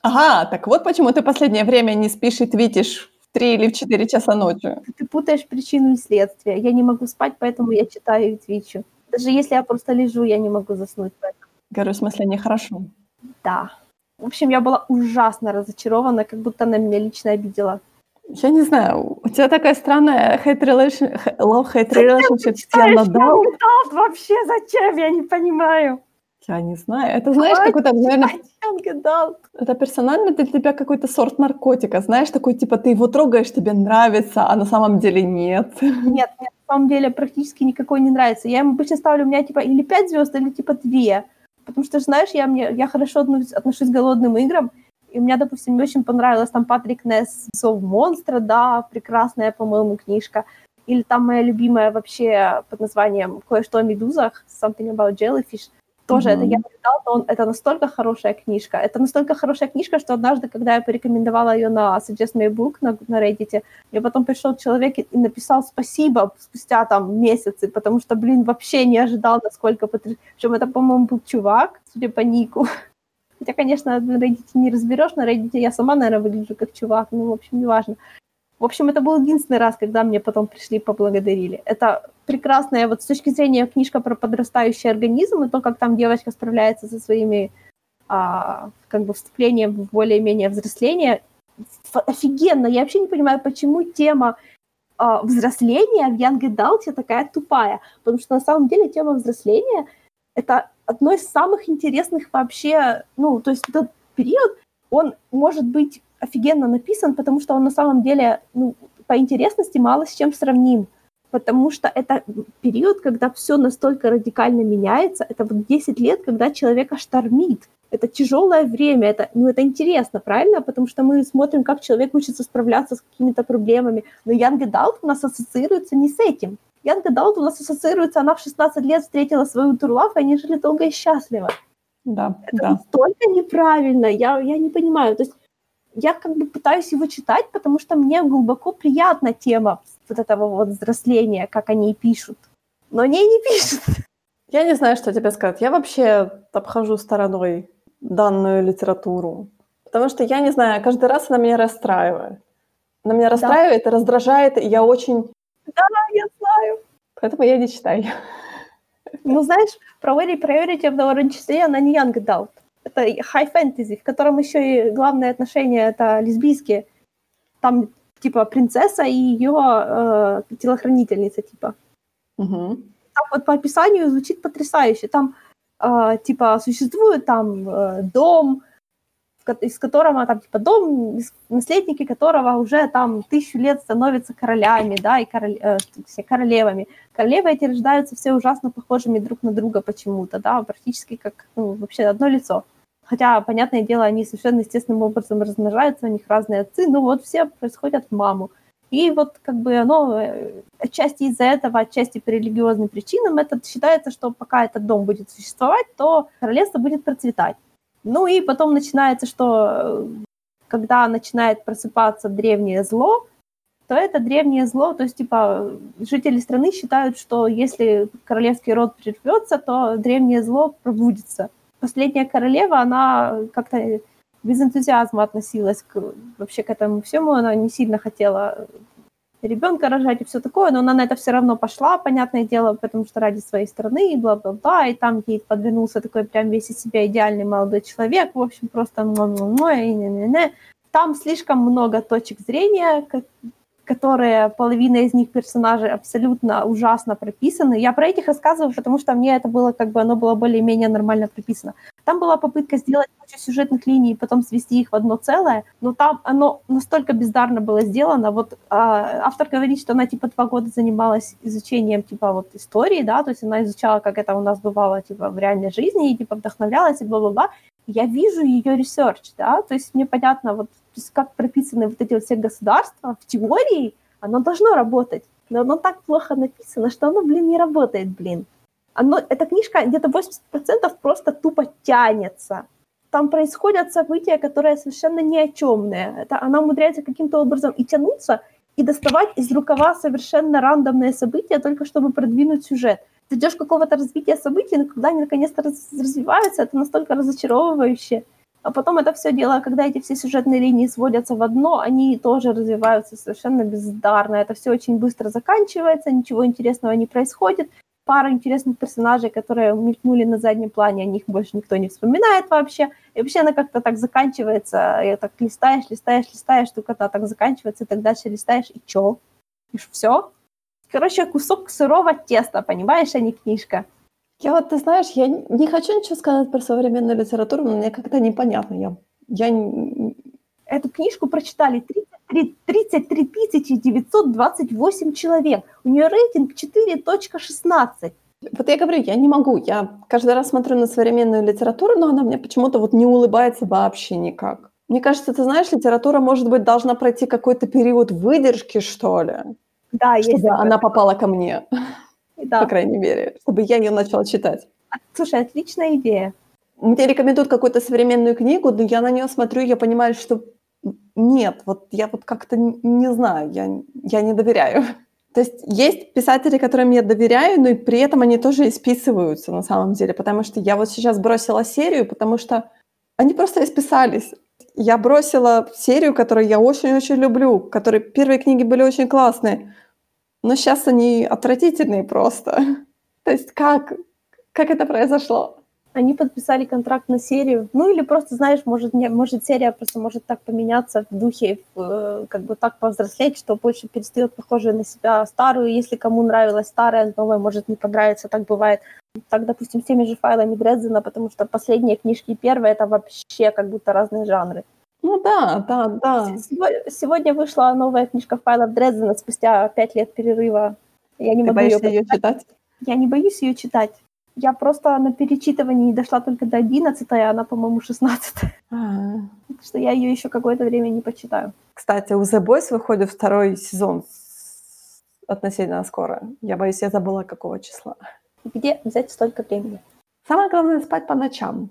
Ага, так вот почему ты последнее время не спишь и твитишь три или в четыре часа ночи. Ты путаешь причину и следствие. Я не могу спать, поэтому я читаю и твичу. Даже если я просто лежу, я не могу заснуть. Поэтому. Говорю, в смысле, нехорошо. Да. В общем, я была ужасно разочарована, как будто она меня лично обидела. Я не знаю, у тебя такая странная hate relation, love-hate relationship с Young Adult. Вообще зачем? Я не понимаю. Я не знаю. Это, знаешь, какой-то, наверное, это персонально для тебя какой-то сорт наркотика. Знаешь, такой, типа, ты его трогаешь, тебе нравится, а на самом деле нет. Нет, мне на самом деле практически никакой не нравится. Я ему обычно ставлю у меня типа или 5 звезд, или типа 2. Потому что, знаешь, я, мне, я хорошо отношусь к голодным играм, и у меня, допустим, не очень понравилась там Патрик Несс «Зов монстра», да, прекрасная, по-моему, книжка. Или там моя любимая вообще под названием «Кое-что о медузах», «Something about jellyfish». Тоже mm-hmm. это я прочитала, он, это настолько хорошая книжка. Это настолько хорошая книжка, что однажды, когда я порекомендовала ее на Suggest Me Book на, на Reddit, мне потом пришел человек и написал спасибо спустя там месяцы, потому что, блин, вообще не ожидал, насколько потрясающе. Причем это, по-моему, был чувак, судя по нику. Хотя, конечно, на Reddit не разберешь, на Reddit я сама, наверное, выгляжу как чувак, ну, в общем, неважно. В общем, это был единственный раз, когда мне потом пришли и поблагодарили. Это прекрасная, вот с точки зрения книжка про подрастающий организм и то, как там девочка справляется со своими а, как бы вступлением в более-менее взросление, офигенно. Я вообще не понимаю, почему тема а, взросления в Young Adult такая тупая. Потому что на самом деле тема взросления — это одно из самых интересных вообще, ну, то есть этот период, он может быть офигенно написан, потому что он на самом деле ну, по интересности мало с чем сравним. Потому что это период, когда все настолько радикально меняется. Это вот 10 лет, когда человека штормит. Это тяжелое время, это, ну, это интересно, правильно? Потому что мы смотрим, как человек учится справляться с какими-то проблемами. Но Young Adult у нас ассоциируется не с этим. Young Adult у нас ассоциируется, она в 16 лет встретила свою турлав, и они жили долго и счастливо. Да, это да. настолько неправильно, я, я не понимаю. То есть я как бы пытаюсь его читать, потому что мне глубоко приятна тема вот этого вот взросления, как они пишут. Но они не пишут. Я не знаю, что тебе сказать. Я вообще обхожу стороной данную литературу. Потому что, я не знаю, каждый раз она меня расстраивает. Она меня расстраивает да. и раздражает, и я очень... Да, я знаю. Поэтому я не читаю. Ну, знаешь, про Эри Priority в Orange числе она не Young Adult это high fantasy, в котором еще и главные отношения это лесбийские. Там типа принцесса и ее э, телохранительница типа. Угу. Так вот по описанию звучит потрясающе. Там э, типа существует там э, дом, из которого там типа дом, наследники которого уже там тысячу лет становятся королями, да, и король, э, королевами. Королевы эти рождаются все ужасно похожими друг на друга почему-то, да, практически как ну, вообще одно лицо. Хотя, понятное дело, они совершенно естественным образом размножаются, у них разные отцы, ну вот все происходят в маму. И вот как бы оно э, отчасти из-за этого, отчасти по религиозным причинам, это считается, что пока этот дом будет существовать, то королевство будет процветать. Ну и потом начинается, что э, когда начинает просыпаться древнее зло, то это древнее зло, то есть, типа, жители страны считают, что если королевский род прервется, то древнее зло пробудится. Последняя королева, она как-то без энтузиазма относилась к, вообще к этому всему, она не сильно хотела ребенка рожать и все такое, но она на это все равно пошла, понятное дело, потому что ради своей страны и бла-бла-бла, и там ей подвернулся такой прям весь из себя идеальный молодой человек, в общем, просто и не не не Там слишком много точек зрения, которые, половина из них персонажей абсолютно ужасно прописаны. Я про этих рассказываю, потому что мне это было, как бы, оно было более-менее нормально прописано. Там была попытка сделать кучу сюжетных линий и потом свести их в одно целое, но там оно настолько бездарно было сделано. Вот э, автор говорит, что она типа два года занималась изучением типа вот истории, да, то есть она изучала, как это у нас бывало типа в реальной жизни и типа вдохновлялась и бла-бла-бла. Я вижу ее research, да, то есть мне понятно, вот как прописаны вот эти вот все государства, в теории оно должно работать, но оно так плохо написано, что оно, блин, не работает, блин. Оно, эта книжка где-то 80% просто тупо тянется. Там происходят события, которые совершенно ни о чемные. Это она умудряется каким-то образом и тянуться, и доставать из рукава совершенно рандомные события, только чтобы продвинуть сюжет. Ты ждешь какого-то развития событий, но когда они наконец-то развиваются, это настолько разочаровывающе. А потом это все дело, когда эти все сюжетные линии сводятся в одно, они тоже развиваются совершенно бездарно. Это все очень быстро заканчивается, ничего интересного не происходит. Пара интересных персонажей, которые мелькнули на заднем плане, о них больше никто не вспоминает вообще. И вообще она как-то так заканчивается, и так листаешь, листаешь, листаешь, штука так заканчивается, и так дальше листаешь, и чё? И все? Короче, кусок сырого теста, понимаешь, а не книжка. Я вот, ты знаешь, я не хочу ничего сказать про современную литературу, но мне как-то непонятно. Я, я... Эту книжку прочитали 33, 33 928 человек. У нее рейтинг 4.16. Вот я говорю, я не могу. Я каждый раз смотрю на современную литературу, но она мне почему-то вот не улыбается вообще никак. Мне кажется, ты знаешь, литература, может быть, должна пройти какой-то период выдержки, что ли. Да, чтобы есть. она попала ко мне, да. по крайней мере, чтобы я ее начала читать. Слушай, отличная идея. Мне рекомендуют какую-то современную книгу, но я на нее смотрю, я понимаю, что нет, вот я вот как-то не знаю, я, я не доверяю. То есть есть писатели, которым я доверяю, но и при этом они тоже исписываются на самом деле, потому что я вот сейчас бросила серию, потому что они просто исписались. Я бросила серию, которую я очень-очень люблю, которые первые книги были очень классные, но сейчас они отвратительные просто. То есть как, как это произошло? Они подписали контракт на серию. Ну или просто, знаешь, может, не, может серия просто может так поменяться в духе, в, как бы так повзрослеть, что больше перестает похожая на себя старую. Если кому нравилась старая, новая может не понравиться, так бывает. Так, допустим, с теми же файлами Дредзена, потому что последние книжки и первые это вообще как будто разные жанры. Ну да, да, да. Сегодня вышла новая книжка файлов Дредзена спустя пять лет перерыва. Я не Ты могу боишься ее ее читать? Я не боюсь ее читать. Я просто на перечитывании дошла только до 11, а она, по-моему, 16. А. Так что я ее еще какое-то время не почитаю. Кстати, у The Boys выходит второй сезон относительно скоро. Я боюсь, я забыла, какого числа. Где взять столько времени? Самое главное спать по ночам.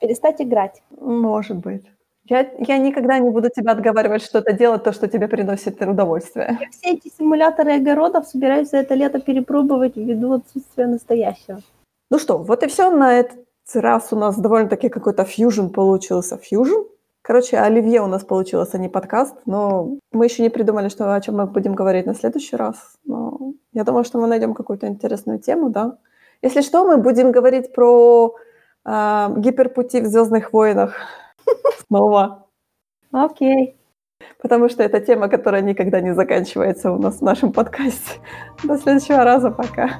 Перестать играть. Может быть. Я, я никогда не буду тебя отговаривать что-то делать, то, что тебе приносит удовольствие. Я все эти симуляторы огородов собираюсь за это лето перепробовать ввиду отсутствия настоящего. Ну что, вот и все. На этот раз у нас довольно-таки какой-то фьюжн получился. Фьюжн? Короче, оливье у нас получилось, а не подкаст. Но мы еще не придумали, что, о чем мы будем говорить на следующий раз. Но я думаю, что мы найдем какую-то интересную тему, да. Если что, мы будем говорить про э, гиперпути в Звездных войнах снова. Окей. Потому что это тема, которая никогда не заканчивается у нас в нашем подкасте. До следующего раза. Пока.